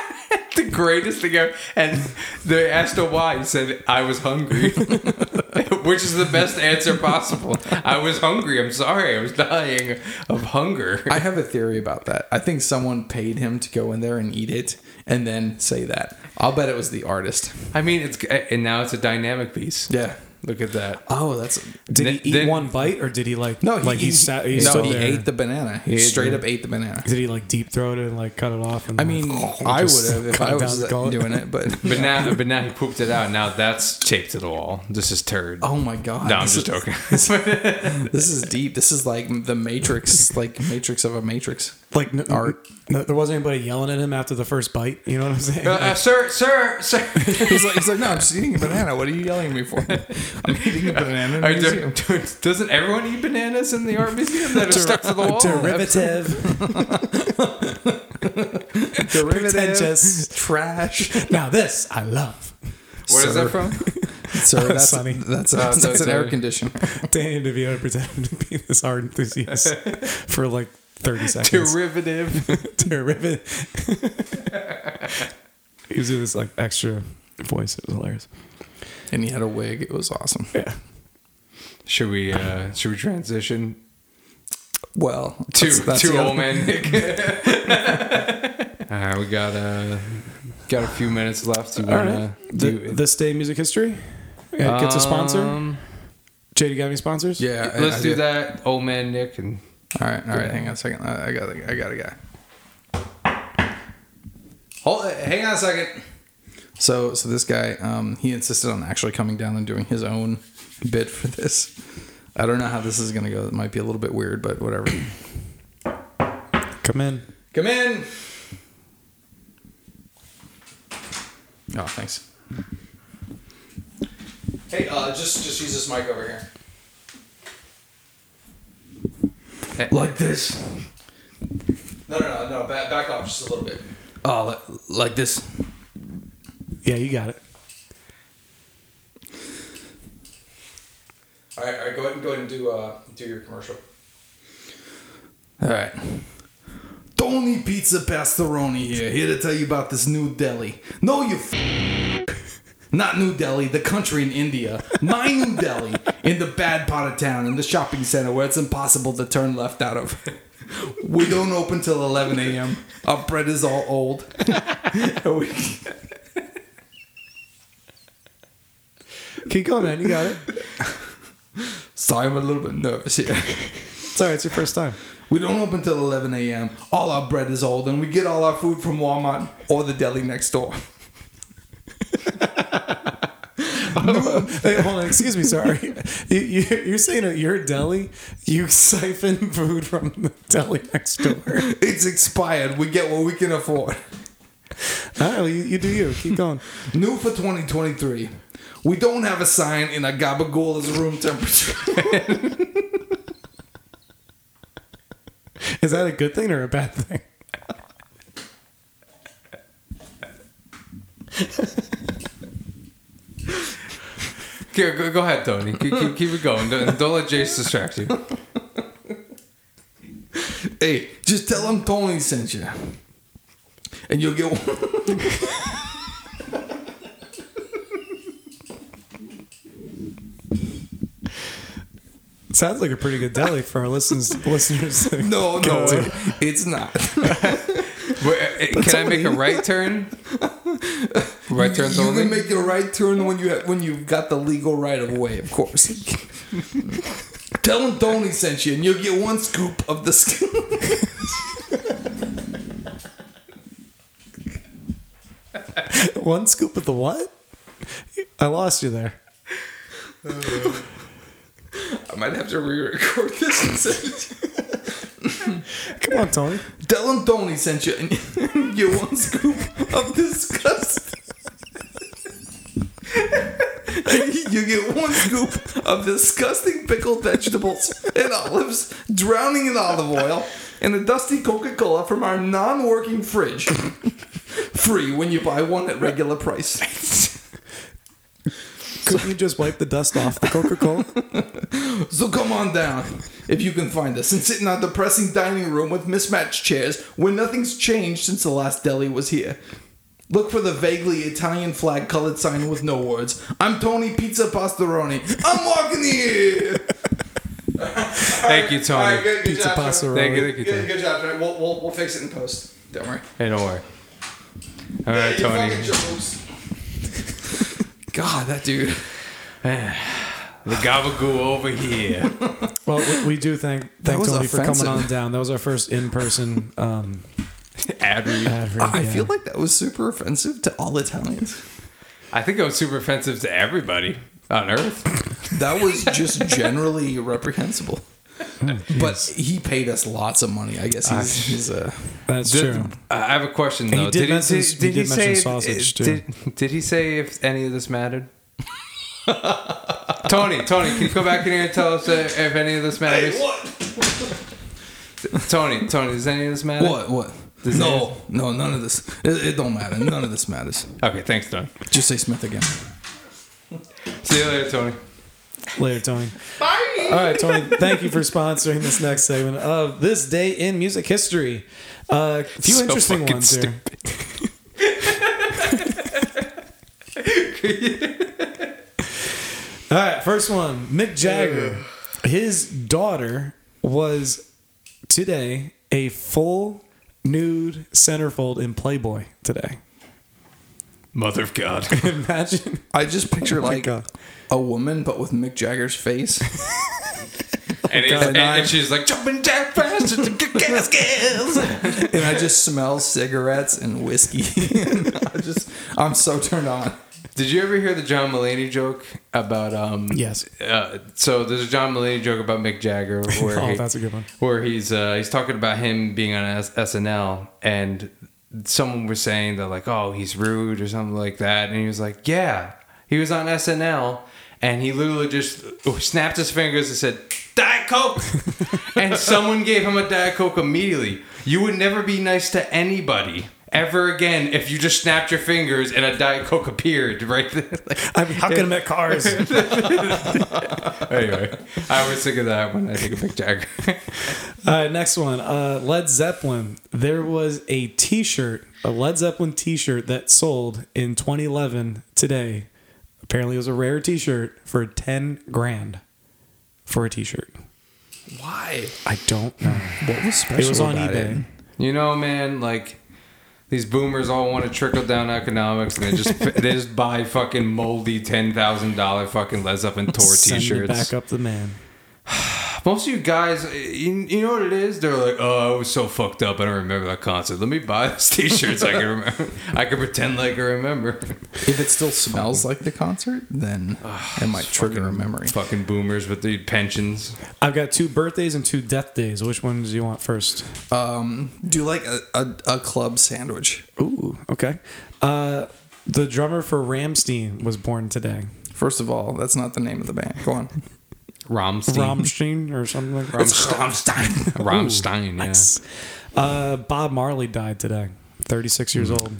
the greatest thing ever. And they asked him why. He said, I was hungry. Which is the best answer possible. I was hungry. I'm sorry. I was dying of hunger. I have a theory about that. I think someone paid him to go in there and eat it and then say that. I'll bet it was the artist. I mean, it's and now it's a dynamic piece. Yeah. Look at that. Oh, that's Did he eat then- one bite or did he like no. like he, sat he no, stood he there? ate the banana. He ate straight the- up ate the banana. Did he like deep throat it and like cut it off? And I mean, like, I would have if I was the doing it, but But now, but now he pooped it out. Now that's taped to the wall. This is turd. oh my god, no, I'm this just is- joking. This is deep. This is like the Matrix, like Matrix of a Matrix. Like n- Art. No, there wasn't anybody yelling at him after the first bite. You know what I'm saying? Uh, uh, sir, sir, sir. He's like, he's like, no, I'm just eating a banana. What are you yelling at me for? I'm eating a banana. in a Are museum." doesn't everyone eat bananas in the art museum that are stuck to the wall? Derivative. Pretentious. trash. Now this I love. Where is that from? Sir, that's Sunny. That's, a, Oh, that's an air conditioner. Danny DeVito pretended to be this art enthusiast for like 30 seconds. Derivative. Derivative. he was doing this like extra voice. It was hilarious. And he had a wig. It was awesome. Yeah. Should we uh should we transition Well, to that's- that's to the old other- man Nick? All right, we got uh got a few minutes left. You wanna right. do Th- this day in music history yeah, gets a sponsor. Um, Jay, you got any sponsors? Yeah, let's I do that. Old man Nick and All right, all right. Hang on a second. I got, a, I got a guy. Hold, hang on a second. So, so this guy, um, he insisted on actually coming down and doing his own bit for this. I don't know how this is gonna go. It might be a little bit weird, but whatever. Come in. Come in. Oh, thanks. Hey, uh, just just use this mic over here. Eh, Like this. No, no, no, no. Back, back off just a little bit. Oh, like, like this. Yeah, you got it. All right, all right. Go ahead and go ahead and do uh do your commercial. All right. Tony Pizza Pastoroni here, here to tell you about this new deli. No, you. F- not New Delhi, the country in India. My New Delhi in the bad part of town, in the shopping center where it's impossible to turn left out of. We don't open till 11 a.m. Our bread is all old. We- Keep going, man. You got it. Sorry, I'm a little bit nervous here. Sorry, it's your first time. We don't open till 11 a.m. All our bread is old, and we get all our food from Walmart or the deli next door. Hey, hold on. Excuse me. Sorry. You, you, you're saying at your deli, you siphon food from the deli next door. It's expired. We get what we can afford. All right, well, you, you do you. Keep going. New for 2023. We don't have a sign in a gabagool as room temperature. Is that a good thing or a bad thing? Go, go, go ahead, Tony. Keep, keep, keep it going. Don't, don't let Jase distract you. hey, just tell them Tony sent you. And you'll get one. Sounds like a pretty good deli for our listeners. listeners No, no, to. it's not. Wait, uh, Can I make a right turn? Right turns you only. can make a right turn when you have, when you've got the legal right of way, of course. Tell him Tony sent you, and you'll get one scoop of the scoop. One scoop of the what? I lost you there. I might have to re-record this and send it. Come on, Tony. Him Tony sent you, and you get one scoop of disgust. you get one scoop of disgusting pickled vegetables and olives drowning in olive oil and a dusty Coca-Cola from our non-working fridge. Free when you buy one at regular price. Couldn't you just wipe the dust off the Coca Cola? So come on down, if you can find us, and sit in our depressing dining room with mismatched chairs where nothing's changed since the last deli was here. Look for the vaguely Italian flag colored sign with no words. I'm Tony Pizza Pastoroni. I'm walking here. Thank you, Tony. All right, good, good Pizza job, pasta Trevor. Thank you, thank you, Good, Tony. good job, Trevor. We'll, we'll, we'll fix it in post. Don't worry. Hey, don't worry. All right, You Tony. Fucking jokes. God, that dude. Man. The gabagoo over here. Well, we, we do thank thank was Tony for coming on down. That was our first in person um, Ad read. ad read. I yeah. feel like that was super offensive to all Italians. I think it was super offensive to everybody on Earth. That was just generally reprehensible. But he paid us lots of money. I guess he's, he's uh, that's Did- true. I have a question though. he did he, mention- say- he did mention say sausage, too. Did, did he say if any of this mattered? Tony, Tony, can you come back in here and tell us uh, if any of this matters? Tony, Tony, does any of this matter? what? What? Does no, no, none of this. It, it don't matter. None of this matters. Okay, thanks, Tony. Just say Smith again. See you later, Tony. Later, Tony. Bye. All right, Tony. Thank you for sponsoring this next segment of this day in music history. Uh, a few So interesting fucking ones here. All right, first one. Mick Jagger. His daughter was today a full nude centerfold in Playboy today. Mother of God. Imagine. I just picture Oh my like God. a woman, but with Mick Jagger's face. And, it's- and, and she's like, jumping jack fast to get gas gas. and I just smell cigarettes and whiskey. and I just, I'm so turned on. Did you ever hear the John Mulaney joke about um Yes. uh, so there's a John Mulaney joke about Mick Jagger where Oh, he- that's a good one. where he's uh, he's talking about him being on S- SNL and someone was saying that like oh he's rude or something like that and he was like yeah. He was on SNL and he literally just snapped his fingers and said Diet Coke! And someone gave him a Diet Coke immediately. You would never be nice to anybody ever again if you just snapped your fingers and a Diet Coke appeared right there. Like, I'm hucking him at cars. anyway, I always think of that when I think of Mick Jagger. All right, next one. Uh, Led Zeppelin. There was a T-shirt, a Led Zeppelin T-shirt that sold in 2011 today. Apparently, it was a rare T-shirt for 10 grand for a T-shirt. Why? I don't know. What was special It was on about eBay. it? You know, man, like these boomers all want to trickle down economics, and they just they just buy fucking moldy ten thousand dollar fucking Led Zeppelin tour Send T-shirts. back up the man. Most of you guys, you, you know what it is? They're like, "Oh, I was so fucked up. I don't remember that concert. Let me buy this T-shirt so I can remember. I can pretend like I remember." If it still smells like the concert, then it might trigger a memory. Fucking boomers with the pensions. I've got two birthdays and two death days. Which ones do you want first? Um, do like a, a, a club sandwich. Ooh, okay. Uh, the drummer for Ramstein was born today. First of all, that's not the name of the band. Go on. Rammstein. Rammstein or something like that. Rammstein. Rammstein. Yeah. Uh, Bob Marley died today, 36 years old.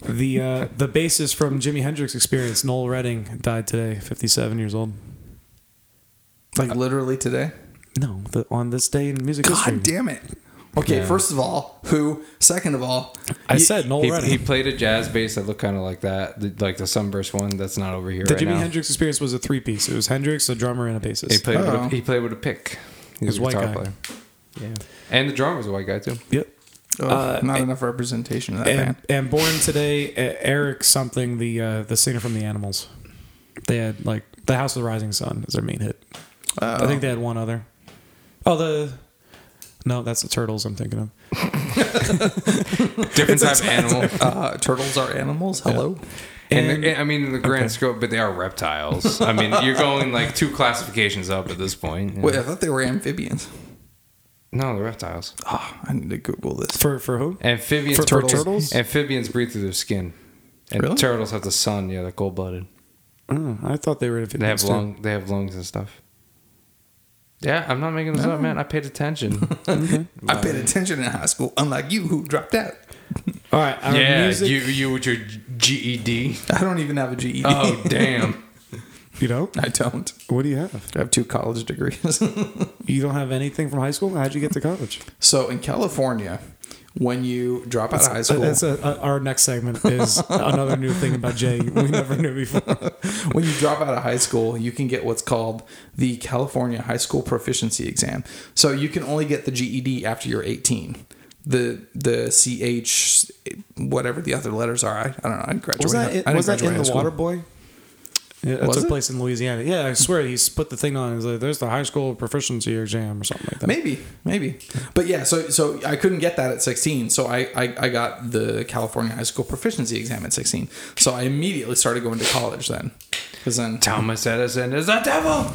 The uh, the bassist from Jimi Hendrix Experience, Noel Redding, died today, 57 years old. Like literally today. No, the, on this day in music history. God damn it. Okay, Yeah. first of all, who? Second of all, I you- said Noel He, Redding. he played a jazz bass that looked kind of like that, the- like the Sunburst one. That's not over here the right Jimi now. Hendrix Experience was a three piece. It was Hendrix, a drummer, and a bassist. He played. With Oh. a, he played with a pick. He was He's a a white guitar guy. player. Yeah, and the drummer was a white guy too. Yep. oh, Uh, not enough representation in that And, band. and born today, uh, Eric something, the uh, the singer from the Animals. They had like the House of the Rising Sun is their main hit. Oh. I think they had one other. Oh, the no, that's the Turtles. I'm thinking of. Different type of animal. Uh, turtles are animals. Hello. And, I mean, in the grand scope, but they are reptiles. I mean, you're going like two classifications up at this point. Wait, I thought they were amphibians. No, they're reptiles. Oh, I need to Google this. For for who? Amphibians. For breathe- turtles? Amphibians breathe through their skin. And Really? turtles have the sun. Yeah, they're cold blooded. Oh, I thought they were. They have lung. They have lungs and stuff. Yeah, I'm not making this up, man. I paid attention. I paid attention in high school, unlike you who dropped out. All right, our yeah, music. you You, you with your GED. I don't even have a GED. Oh damn. You don't? I don't. What do you have? I have two college degrees. You don't have anything from high school. How'd you get to college? so in California, when you drop out of high school, That's a, a, our next segment is another new thing about Jay we never knew before. when you drop out of high school, you can get what's called the California High School Proficiency Exam. So you can only get the GED after you're 18. The the CH whatever the other letters are. I, I don't know. I graduated. Was that I it, didn't was that in the. Water Boy? Yeah, that Was took it? place in Louisiana. Yeah, I swear he's put the thing on. He's like, "There's the high school proficiency exam or something like that." Maybe, maybe. But yeah, so so I couldn't get that at 16. So I, I, I got the California High School Proficiency Exam at 16. So I immediately started going to college then. Because then Thomas Edison is the devil.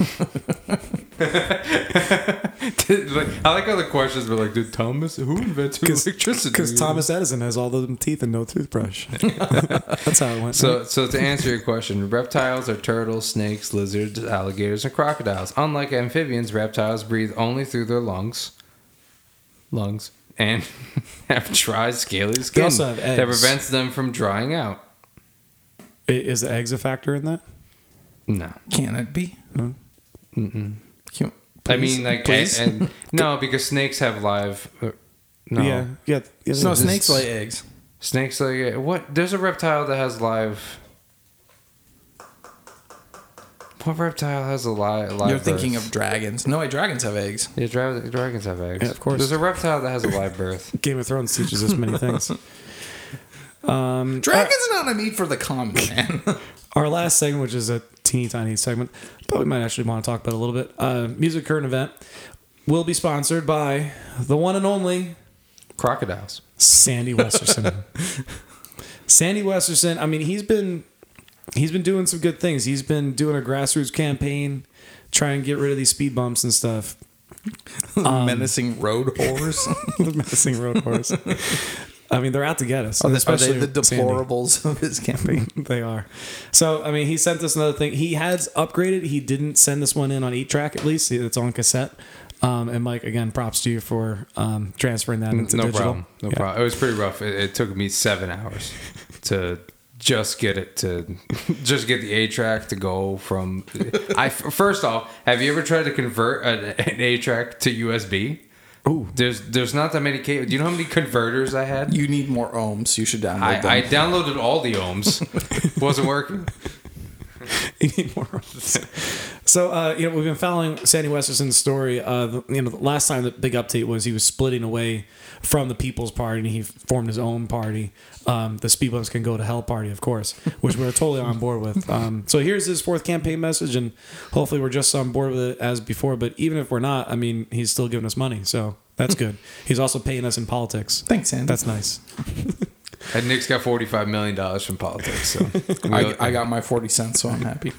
like, I like how the questions were like, "Did Thomas who invented electricity?" Because Thomas Edison has all the teeth and no toothbrush. That's how it went. So, so to answer your question, reptiles are turtles, snakes, lizards, alligators, and crocodiles. Unlike amphibians, reptiles breathe only through their lungs, lungs, and have dry, scaly skin also have that prevents them from drying out. Is the eggs a factor in that? No, can it be? No. Can- I mean like, please. and, and- no, because snakes have live. Uh, no, Yeah, yeah. yeah no, snakes lay eggs. snakes like what? There's a reptile that has live. What reptile has a live? live You're thinking birth? of dragons. No, wait, dragons have eggs. Yeah, dra- dragons have eggs. Yeah, of course. There's a reptile that has a live birth. Game of Thrones teaches us many things. Um, Dragons are not a meat for the common man. Our last segment, which is a teeny tiny segment, but we might actually want to talk about it a little bit. Uh, music current event will be sponsored by the one and only Crocodiles. Sandy Westerson. Sandy Westerson. I mean, he's been he's been doing some good things. He's been doing a grassroots campaign, trying to get rid of these speed bumps and stuff. Menacing road horrors. the menacing road horse. I mean, they're out to get us. Are they, are especially they the Sandy. deplorables of his campaign? They are. So, I mean, he sent us another thing. He has upgraded. He didn't send this one in on eight track, at least. It's on cassette. Um, and Mike, again, props to you for um, transferring that into no digital. problem. No Yeah. problem. It was pretty rough. It, it took me seven hours to just get it to just get the A track to go from. I first off, have you ever tried to convert an, an A track to USB? Ooh. There's there's not that many cables. Do you know how many converters I had? You need more ohms. You should download them. I, I downloaded all the ohms. Wasn't working. You need more roles. So, uh, you know, we've been following Sandy Westerson's story. Uh, the, you know, the last time the big update was he was splitting away from the People's Party and he formed his own party. Um, the Speed Bumps Can Go to Hell party, of course, which we're totally on board with. Um, so here's his fourth campaign message, and hopefully we're just on board with it as before. But even if we're not, I mean, he's still giving us money, so that's good. he's also paying us in politics. Thanks, Sandy. That's nice. And Nick's got forty five million dollars from politics. So I, I got my 40 cents, so I'm happy.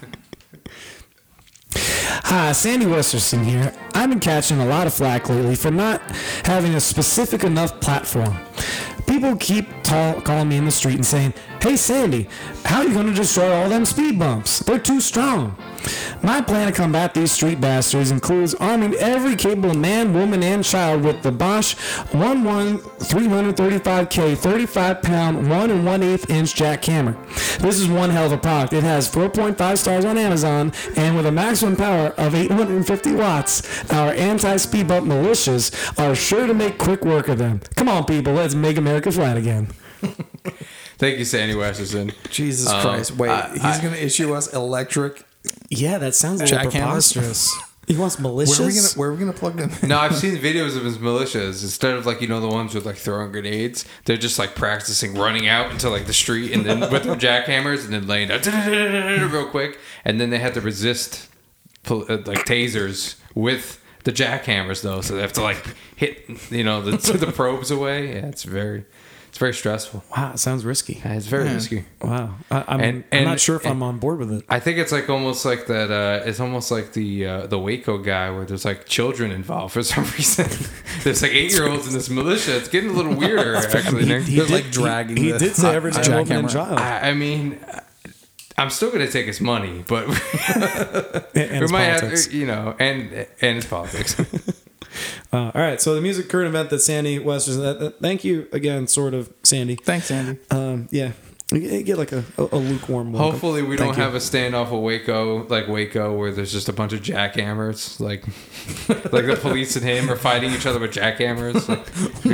Hi, Sandy Westerson here. I've been catching a lot of flack lately for not having a specific enough platform. People keep tall, calling me in the street and saying, Hey Sandy, how are you going to destroy all them speed bumps? They're too strong. My plan to combat these street bastards includes arming every capable man, woman, and child with the Bosch 11335K 35 pound 1 and 1 8 inch jackhammer. This is one hell of a product. It has 4.5 stars on Amazon and with a maximum power of 850 watts, our anti speed bump militias are sure to make quick work of them. Come on, people, let's make America flat again. Thank you, Sandy Westerson. Jesus Um, Christ. Wait, I- he's going to issue us electric. Yeah, that sounds a little little Jackhammers? preposterous. He wants Where are we militias. gonna Where are we gonna plug them? in? No, I've seen videos of his militias. Instead of like you know the ones with like throwing grenades, they're just like practicing running out into like the street and then with their jackhammers and then laying down real quick, and then they have to resist pol- uh, like tasers with the jackhammers though, so they have to like hit you know the, the probes away. Yeah, it's very it's very stressful. Wow, it sounds risky. Yeah, it's very risky. Wow, I, I'm, And- I'm and- not sure if I'm on board with it. I think it's like almost like that. Uh, it's almost like the uh, the Waco guy where there's like children involved for some reason. there's like eight year olds in this militia. It's getting a little weirder actually. Nick. They're like dragging. He, he the- did say every child and jackhammer. child. I, I mean, I'm still gonna take his money, but and we might politics. have, you know, and and it's politics. Uh, all right, so the music current event that Sandy Western. That, that- thank you again, sort of Sandy. Thanks, Sandy. Um, yeah, You get like a, a, lukewarm. welcome. Hopefully, we Thank don't you. have a standoff of Waco, like Waco, where there's just a bunch of jackhammers, like like the police and him are fighting each other with jackhammers. Like,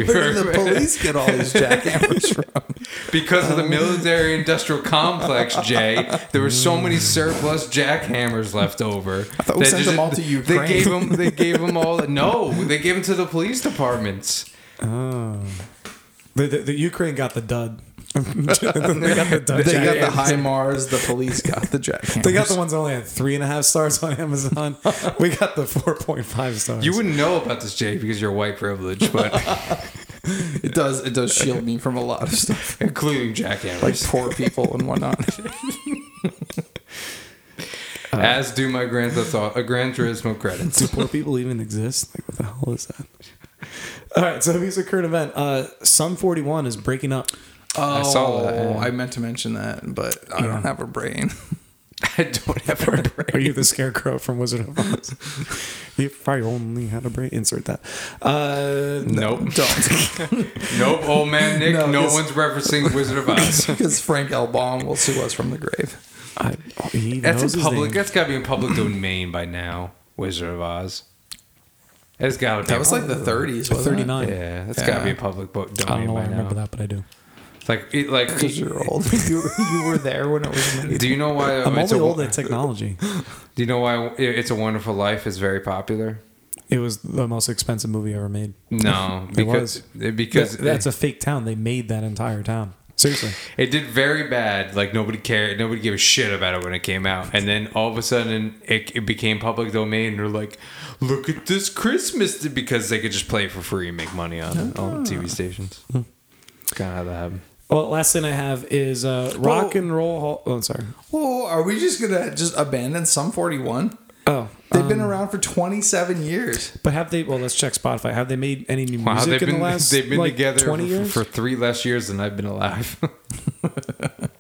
Where did the police get all these jackhammers from? because of the um, military industrial complex, Jay, there were so many mm. surplus jackhammers left over. I thought we sent them all to They gave them. They gave them all. No, they gave them to the police departments. Oh. The, the, the Ukraine got the dud. They got the dud. They got the HIMARS. The police got the jackhammers. They got the ones that only had three and a half stars on Amazon. we got the four point five stars. You wouldn't know about this, Jay, because you're white privilege, but It does. It does shield me from a lot of stuff, including jackhammers, like poor people and whatnot. as do my Gran Turismo, uh, Gran Turismo credits. Do poor people even exist? Like, what the hell is that? All right, so here's a current event. Uh, Sum 41 is breaking up. Oh, saw that, yeah. I meant to mention that, but I don't have a brain. I don't have a brain. Are you the scarecrow from Wizard of Oz? if I only had a brain, insert that. Uh, Nope. Don't, Nope, old man Nick. No, No, one's referencing Wizard of Oz. because Frank L. Baum will sue us from the grave. I, That's in public. name. That's got to be in public domain by now. Wizard of Oz. It's got to be. That was like the 30s, wasn't 39. Yeah, that's got to be Yeah. in public bo- I don't know why I remember now. that, but I do. Like, it, like. Because you're old. you, you were there when it was made. Do you know why? I'm uh, it's only a, old at technology. Do you know why It's a Wonderful Life is very popular? It was the most expensive movie ever made. No, It because because That- that's a fake town. They made that entire town. Seriously. It did very bad. Like nobody cared. Nobody gave a shit about it when it came out. And then all of a sudden, it, it became public domain. And they're like, "Look at this Christmas!" because they could just play it for free and make money on it on ah. TV stations. Hmm. It's kind of how that happened. Well, last thing I have is uh, rock and roll. Hall- oh, sorry. Oh, are we just gonna just abandon Sum 41? Oh, They've been around for 27 years. but have they? Well, let's check Spotify. Have they made any new Wow, music they've in been the last? they've been like, together twenty for, years. for three less years than I've been alive.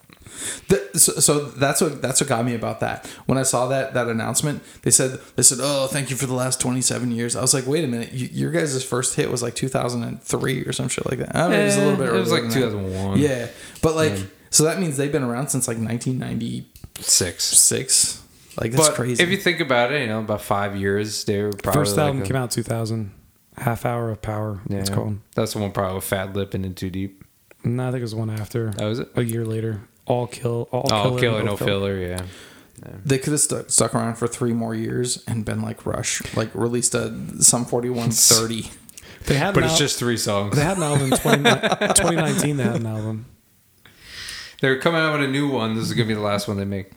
The, so, so that's what that's what got me about that. When I saw that that announcement, they said they said, "Oh, thank you for the last 27 years." I was like, "Wait a minute, you, your guys' first hit was like 2003 or some shit like that." I mean, it was a little bit. Eh, it was like than that. 2001. Yeah, but like, so that means they've been around since like 1996. Six. Like that's But crazy. if you think about it, you know, about five years, they were probably First like album a- came out 2000. Half Hour of Power. Yeah, It's called. that's the one probably with Fat Lip and In Too Deep. No, I think it was one after. That was it. A year later. All kill. All Oh, killer, Killer, No Filler, yeah. they could have stuck, stuck around for three more years and been like Rush, like released a some 4130. They had. But it's al- just three songs. They had an album in 20, 2019. They had an album. They're coming out with a new one. This is gonna be the last one they make.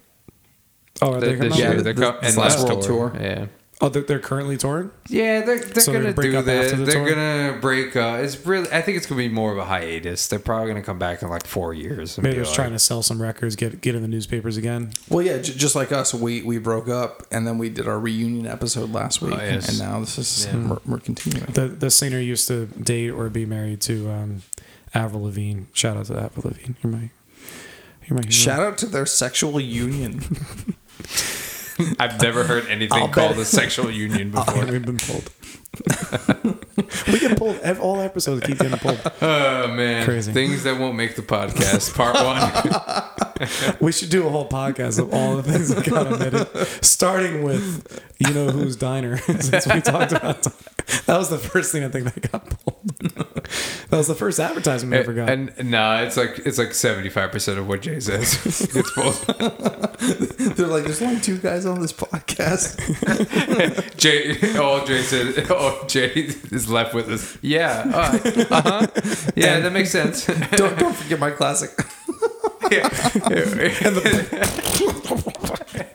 Oh, are they Th- coming This out year, with- they're this- co- this and last last world tour. tour. Yeah. Oh, they're, they're currently touring. Yeah, they're they're So gonna break do up that. after the They're tour? gonna break. Uh, it's really. I think it's gonna be more of a hiatus. They're probably gonna come back in like four years. Maybe be they're just like- trying to sell some records, get get in the newspapers again. Well, yeah, j- just like us, we we broke up and then we did our reunion episode last week, Oh, yes. and now this is Yeah. we're, we're continuing. The the singer used to date or be married to um, Avril Lavigne. Shout out to Avril Lavigne. You're my you're my hero. Shout out to their sexual union. I've never heard anything I'll called bet- a sexual union before. We've been pulled. we get pulled. ev- All episodes keep getting pulled. Oh man, Crazy. things that won't make the podcast. Part one. We should do a whole podcast of all the things that got omitted, starting with you know who's diner. Since we talked about that was the first thing I think that got pulled. that was the first advertisement we ever got. and no, it's like it's like seventy five percent of what Jay says. it's both. They're like, there's only two guys on this podcast. Jay, all Jay said, all Jay is left with is, yeah, uh huh, yeah, that makes sense. don't don't forget my classic. Yeah.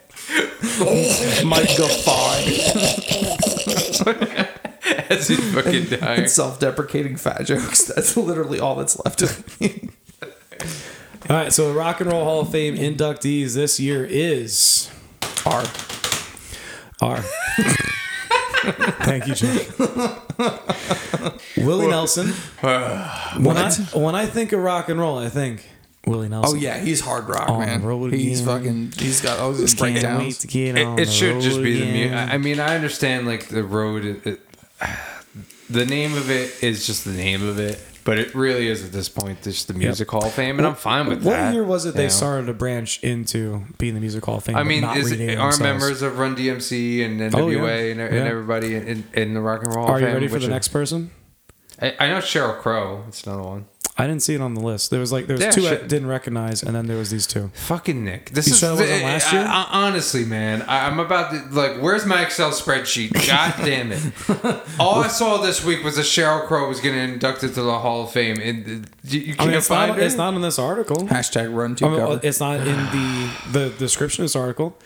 Mike Define. As he's fucking dying. Self-deprecating fat jokes. That's literally all that's left of me. all right, so the Rock and Roll Hall of Fame inductees this year is R. R. Thank you, Jay. Willie Nelson. Uh, when I when I think of rock and roll, I think Willie oh, Nelson. Oh yeah, he's hard rock, On man. road He's again. fucking. He's got all these Can't breakdowns. to get on It, it should just road be the music. I mean, I understand like the road. It, it, the name of it is just the name of it, but it really is at this point just the Music Hall of Fame, and I'm fine with What that. What year was it they know? started to branch into being the Music Hall of Fame? I but mean, not is it, are themselves? members of Run DMC and NWA Oh, yeah. and, and Yeah. everybody in, in the Rock and Roll Hall Are you Fame? ready for the is- next person? I, I know Sheryl Crow. It's another one. I didn't see it on the list. There was like there was Yeah, two I didn't recognize, and then there was these two. Fucking Nick. This You is sure it wasn't last year? I- honestly, man, I, I'm about to like. Where's my Excel spreadsheet? God damn it! All I saw this week was that Sheryl Crow was getting inducted to the Hall of Fame, and uh, you, you can't mean, it's find not, her. it's not in this article. Hashtag run to I mean, cover. it's not in the the description of this article.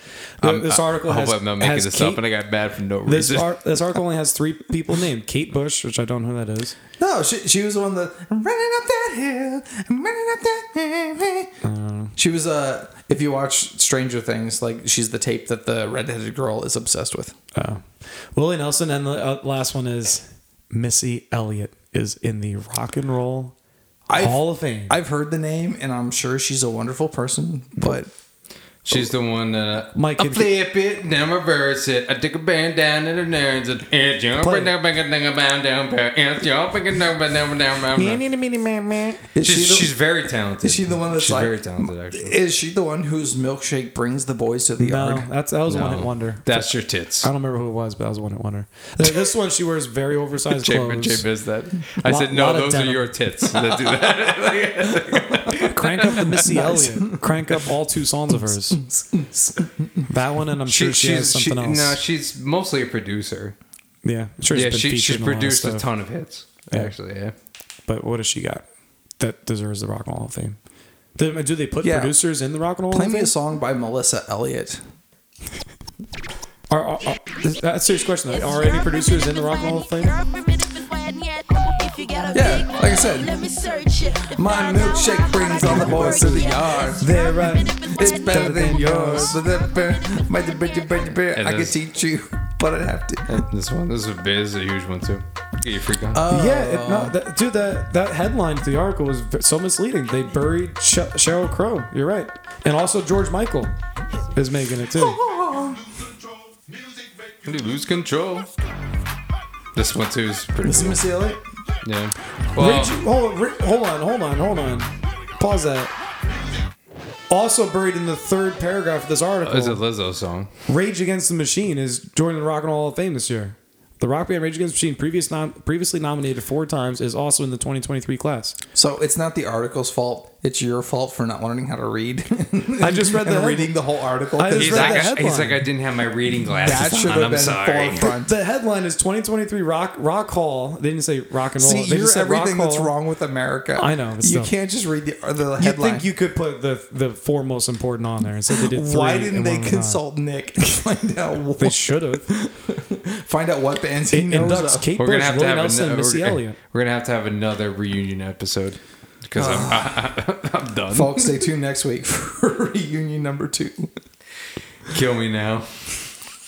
The- this article I hope has, I'm not making has this Kate, up, and I got mad for no this, reason. ar- this article only has three people named: Kate Bush, which I don't know who that is. No, she, she was the one that I'm running up that hill. I'm running up that hill. she was uh if you watch Stranger Things, like she's the tape that the redheaded girl is obsessed with. Oh. Willie Nelson, and the uh, last one is Missy Elliott is in the Rock and Roll I've- Hall of Fame. I've heard the name, and I'm sure she's a wonderful person, but She's the one that Mike I flip it, then reverse it. I take a band down and the nerds and and jump Play. and down, back and down, down, down, back, and jump and down, down, down, down, down. is She's, she the, she's very talented. is she the one that's she's like very talented? Actually, Is she the one whose milkshake brings the boys to the no, yard? that's that was one No. hit wonder. that's your tits. I don't remember who it was, but that was one hit wonder. Uh, This one she wears very oversized Jay, clothes. Jay missed that. I Lot- said no. Those are your tits that do that. Crank up the Missy Elliott. Crank up all two songs of hers. That one, and I'm sure she, has something she, else. no, she's mostly a producer. yeah, I'm sure yeah, she's been she, she's in a produced a ton of hits. Yeah. Actually, yeah. But what has she got that deserves the Rock and Roll Hall of Fame? Do, do they put Yeah. producers in the Rock and Roll Play Hall me a song by Melissa Elliott. Are, are, are, that's a serious question. Are any producers in the Rock and Roll Hall of Fame? Yeah, like I said, my milkshake brings all the boys to the yard. They're right. It's better than yours. I can teach you, but I have to. And this one, this is a, this a huge one too. Get your freak on. Oh. yeah, it, no, that, dude, that that headline to the article was so misleading. They buried Sh- Sheryl Crow. You're right, and also George Michael is making it too. When you lose control. This one too is pretty Listen, cool. Missy Elliott. Yeah. Well, Rage, hold, on, hold on, hold on, hold on. Pause that. Also buried in the third paragraph of this article, it's a Lizzo song. Rage Against the Machine is joining the Rock and Roll Hall of Fame this year. The rock band Rage Against the Machine, previous nom- previously nominated four times, is also in the 2023 class. So it's not the article's fault. It's your fault for not learning how to read. I just read the reading the whole article. I just He's read like, the I, he's like, I didn't have my reading glasses that should on. have I'm been sorry. forefront. The headline is 2023 Rock Rock Hall. They didn't say Rock and Roll. See, they you're just said everything rock that's Hall. wrong with America. I know, but You still. can't just read the, uh, the You think you could put the the four most important on there? Instead, they did. Three Why didn't and they one was not. consult Nick and find out what, They should have. find out what bands he It knows inducts? Kate We're gonna have to Willie have Nelson, another, Missy we're, Elliott. we're gonna have to have another reunion episode because I'm, I'm done. Folks, stay tuned next week for reunion number two. Kill me now.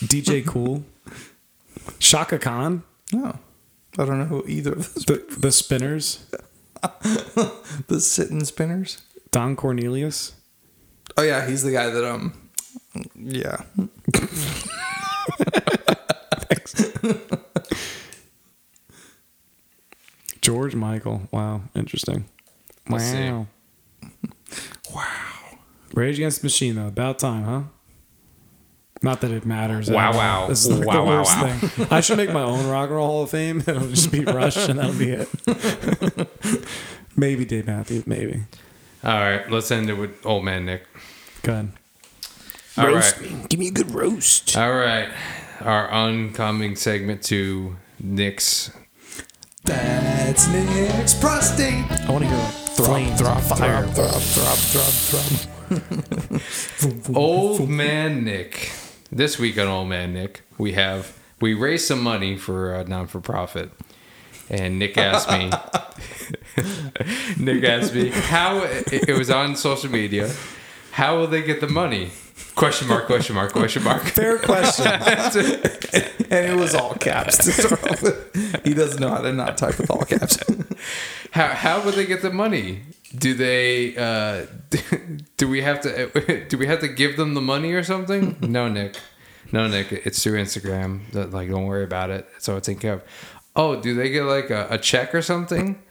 DJ Kool, Chaka Khan, No, I don't know who either of those. the the Spinners, The sitting spinners. Don Cornelius. Oh yeah, he's the guy that um. Yeah. George Michael. Wow, interesting. Wow. Let's see. Wow. Rage Against the Machine, though. About time, huh? Not that it matters. at Wow, all. wow. This is like Wow, the wow, worst wow. thing. I should make my own Rock and Roll Hall of Fame. It'll just be Rush, and that'll be it. maybe Dave Matthews. Maybe. All right, let's end it with old man Nick. Go ahead. All roast right. me. Give me a good roast. All right, our oncoming segment to Nick's. That's Nick's prostate. I want to hear like flames, throb, fire. throb, throb, throb, throb. Old Man Nick. This week on Old Man Nick, we have we raised some money for a non for profit, and Nick asked me. Nick asked me how it, it was on social media. How will they get the money? Question mark? Question mark? Question mark? Fair question. And it was all caps to start off with. He doesn't know how to not type with all caps. How how would they get the money? Do they? Uh, do we have to? Do we have to give them the money or something? No, Nick. No, Nick. It's through Instagram. Like, don't worry about it. So It's all taken care of. Oh, do they get like a, a check or something?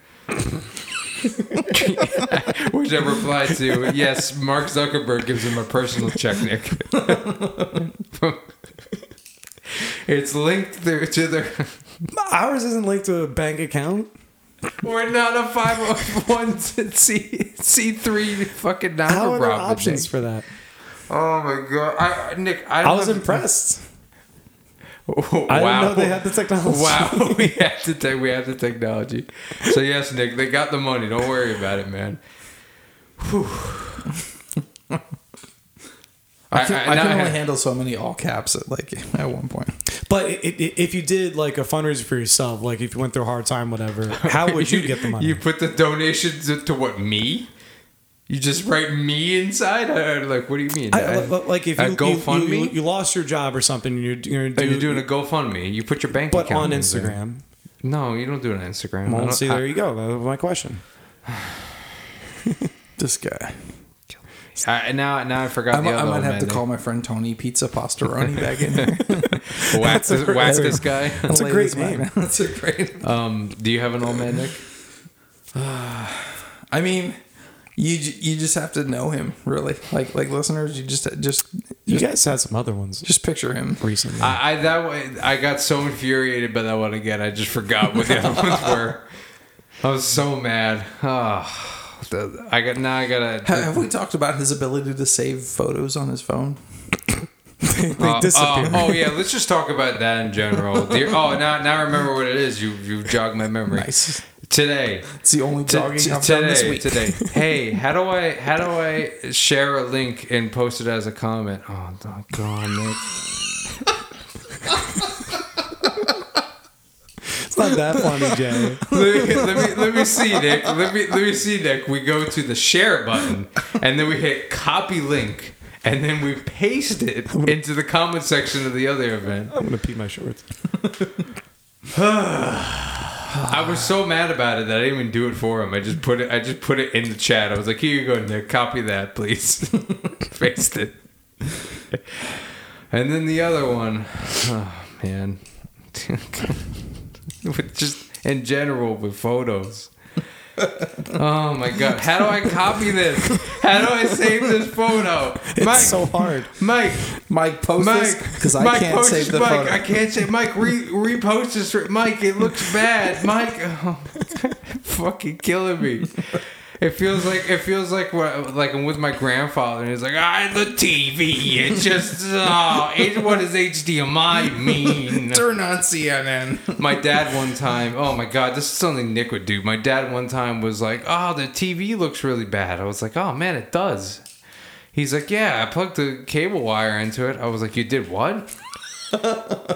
Which I replied to, yes, Mark Zuckerberg gives him a personal check, Nick. it's linked through to their. Ours isn't linked to a bank account. We're not a 501c C3 fucking non How are there profit. options for that? Oh my god, I, Nick, I, I was impressed. Wow. I didn't know they had the technology. Wow, we have to take we have the technology. So yes, Nick, they got the money. Don't worry about it, man. Whew. I can, I now can only have- handle so many all caps at like at one point. But i i if you did like a fundraiser for yourself, like if you went through a hard time, whatever, how would you get the money? You put the donations to what me? You just write me inside? I, like, what do you mean? I, I- like if you, you, GoFundMe? you, you lost your job or something, you're, you're, Oh, do, you're doing a GoFundMe. You put your bank but account on in there. Instagram. No, you don't do it on Instagram. I Well, don't- see, I- there you go. That was my question. This guy. I, now, now I forgot I, the might- other I might old have man to call my friend Tony Pizza Pastoroni back in here. whack this, whack this guy. That's a great this man name. That's a great. Um, do you have an old man, Nick? I mean, you you just have to know him really. Like like listeners, you just just You guys had some other ones just picture him. recently. I, I that way I got so infuriated by that one again. I just forgot what the other ones were. I was so mad. Oh, the- I got now. I gotta. Ha- Have we talked about his ability to save photos on his phone? they Uh, disappeared. oh, oh, yeah, let's just talk about that in general. Dear, oh, now now I remember what it is. You you jogged my memory. Nice. Today, It's the only T- jogging t- I've done this week. today. Hey, how do I how do I share a link and post it as a comment? Oh, God, Nick. It's not that funny, Jay. let, me, let me let me see, Nick. Let me let me see, Nick. We go to the share button, and then we hit copy link, and then we paste it into the comment section of the other event. I'm gonna pee my shorts. I was so mad about it that I didn't even do it for him. I just put it. I just put it in the chat. I was like, "Here you go, Nick. Copy that, please." Paste it. And then the other one, oh man, with just in general with photos. Oh my god! How do I copy this? How do I save this photo? It's so hard. Mike, Mike, post this Mike, because I Mike, can't post save the Mike, photo. I can't say Mike. Re, repost this, Mike. It looks bad, Mike. Oh, fucking killing me. It feels like it feels like what like I'm with my grandfather and he's like, ah, the TV. It just oh, what does HDMI mean? Turn on CNN. my dad one time oh my god this is something nick would do my dad one time was like oh the tv looks really bad i was like oh man it does he's like yeah i plugged the cable wire into it i was like you did what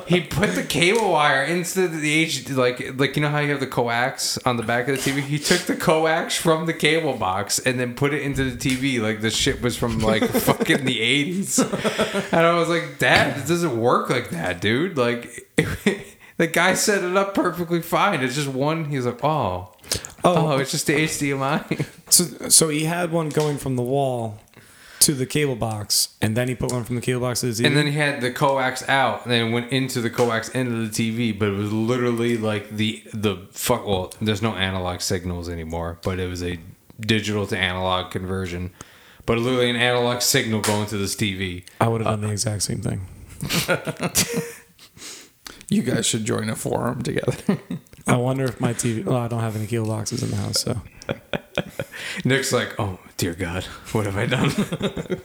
he put the cable wire into the HD, like like you know how you have the coax on the back of the TV. He took the coax from the cable box and then put it into the TV like the shit was from like fucking the eighties. And I was like, Dad, this doesn't work like that, dude. Like the guy set it up perfectly fine. It's just one. He's like, oh. oh, oh, it's just the HDMI. So, so he had one going from the wall to the cable box, and then he put one from the cable box to the TV. And then he had the coax out, and then it went into the coax into the TV. But it was literally like the the fuck. Well, there's no analog signals anymore, but it was a digital to analog conversion. But literally an analog signal going to this TV. I would have done the exact same thing. You guys should join a forum together. I wonder if my TV. Well, I don't have any cable boxes in the house, so. Nick's like, oh dear God, what have I done?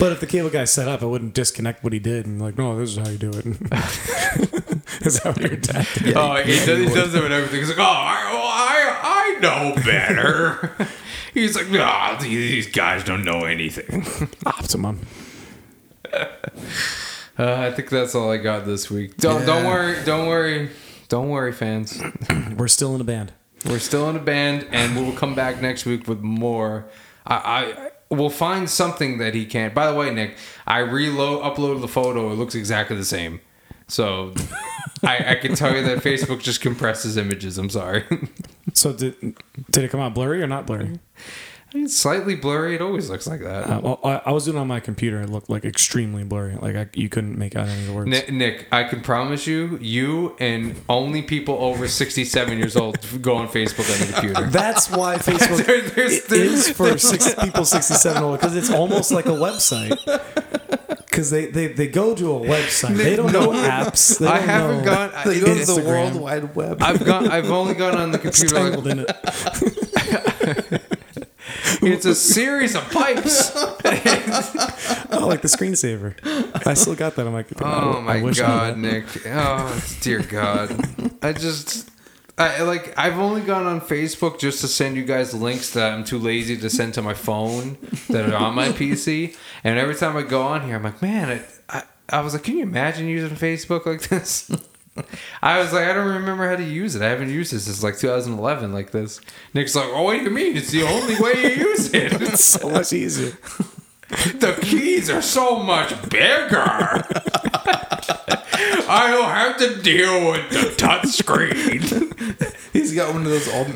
But if the cable guy set up, I wouldn't disconnect what he did and like, no, this is how you do it. is that what your dad did? oh, he does, he does it with everything. He's like, oh, I, oh, I, I know better. He's like, ah, these guys don't know anything. Optimum. Uh, I think that's all I got this week. Don't don't worry, don't worry, don't worry, fans. We're still in a band. We're still in a band, and we will come back next week with more. I, I will find something that he can't. By the way, Nick, I reload uploaded the photo. It looks exactly the same. So I, I can tell you that Facebook just compresses images. I'm sorry. So did did it come out blurry or not blurry? It's slightly blurry. It always looks like that. Uh, well, I, I was doing it on my computer. It looked like extremely blurry. Like I, you couldn't make out any of the words. Nick, Nick, I can promise you, you and only people over 67 years old go on Facebook on the computer. That's why Facebook There- there's- it is for six, people 67 old because it's almost like a website. Because they, they, they go to a website. They don't know apps. They I don't haven't know- gone. I, They go to the Instagram. World Wide Web. I've gone. I've only gone on the computer. Like, tangled in it. It's a series of pipes. Oh, like the screensaver. I still got that on my computer. Oh I my I god. Nick. Oh dear God. I just. I like. I've only gone on Facebook just to send you guys links that I'm too lazy to send to my phone that are on my PC. And every time I go on here, I'm like, man, I, I, I was like, can you imagine using Facebook like this? I was like, I don't remember how to use it. I haven't used this since like 2011 like this. Nick's like, oh, what do you mean? It's the only way you use it. It's so much easier. the keys are so much bigger. I don't have to deal with the touch screen. He's got one of those old,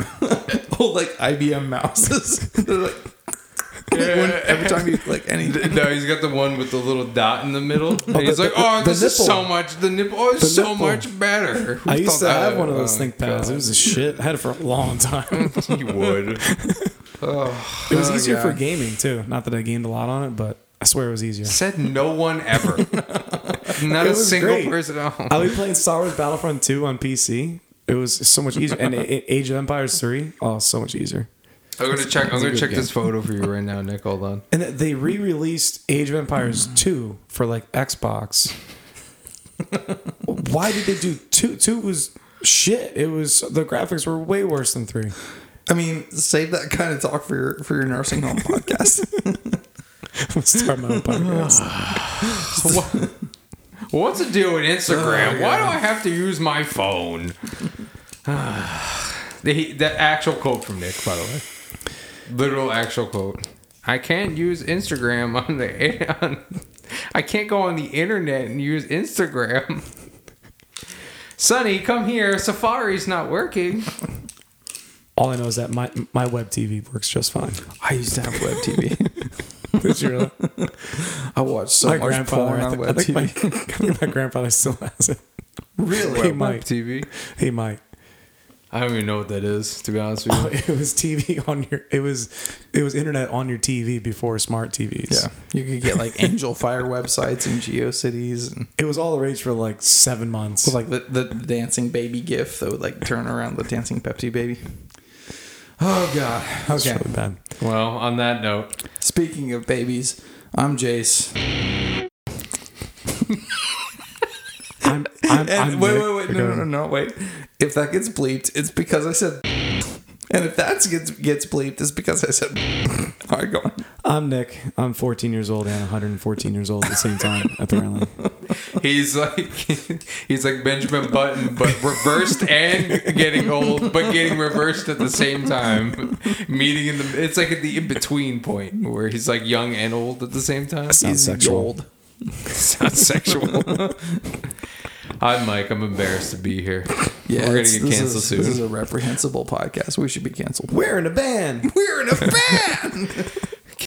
old like IBM mouses. They're like, when, every time you like anything. No, he's got the one with the little dot in the middle. Oh, and he's the- like, "Oh, the this is nipple. so much. The nipple oh, The so nipple. much better." I used to have one of oh, those oh, ThinkPads. It was a shit. I had it for a long time. You would. Oh, it was easier for gaming too. Not that I gamed a lot on it, but I swear it was easier. Said no one ever. Not a single great. person. Oh. I was playing Star Wars Battlefront 2 on PC. It was so much easier. And Age of Empires 3, oh, so much easier. I'm gonna check. I'm gonna check game. this photo for you right now, Nick. Hold on. And they re-released Age of Empires mm. 2 for like Xbox. Why did they do 2? 2 was shit. It was the graphics were way worse than 3. I mean, save that kind of talk for your for your nursing home podcast. Start my own podcast. What's the deal with Instagram? Oh, Why do I have to use my phone? the, the actual quote from Nick, by the way. Literal actual quote. I can't use Instagram on the. On, I can't go on the internet and use Instagram. Sonny, come here. Safari's not working. All I know is that my my web TV works just fine. I used to have web TV. Did you really? I watched so my much grandfather, porn on think, I web think my, TV. I think my grandfather still has it. really? He Web might. TV. He might. I don't even know what that is, to be honest with oh, you. It was TV on your. It was it was internet on your TV before smart TVs. Yeah, you could get like Angelfire websites and GeoCities, and It was all the rage for like seven months. with like the, the dancing baby GIF that would like turn around the dancing Pepsi baby. Oh god. Okay. really bad. Well, on that note, Speaking of babies, I'm Jase. I'm, I'm, And I'm wait, wait, wait, no, no, no, no, wait. If that gets bleeped, it's because I said. And if that gets gets bleeped, it's because I said. All right, go on. I'm Nick. I'm 14 years old and 114 years old at the same time, apparently. he's like he's like Benjamin Button, but reversed and getting old, but getting reversed at the same time. Meeting in the it's like at the in between point where he's like young and old at the same time. Sounds He's sexual. gold. Sounds sexual. I'm Mike. I'm embarrassed to be here. Yeah, We're gonna get this canceled is, soon. This is a reprehensible podcast. We should be canceled. We're in a band. We're in a band.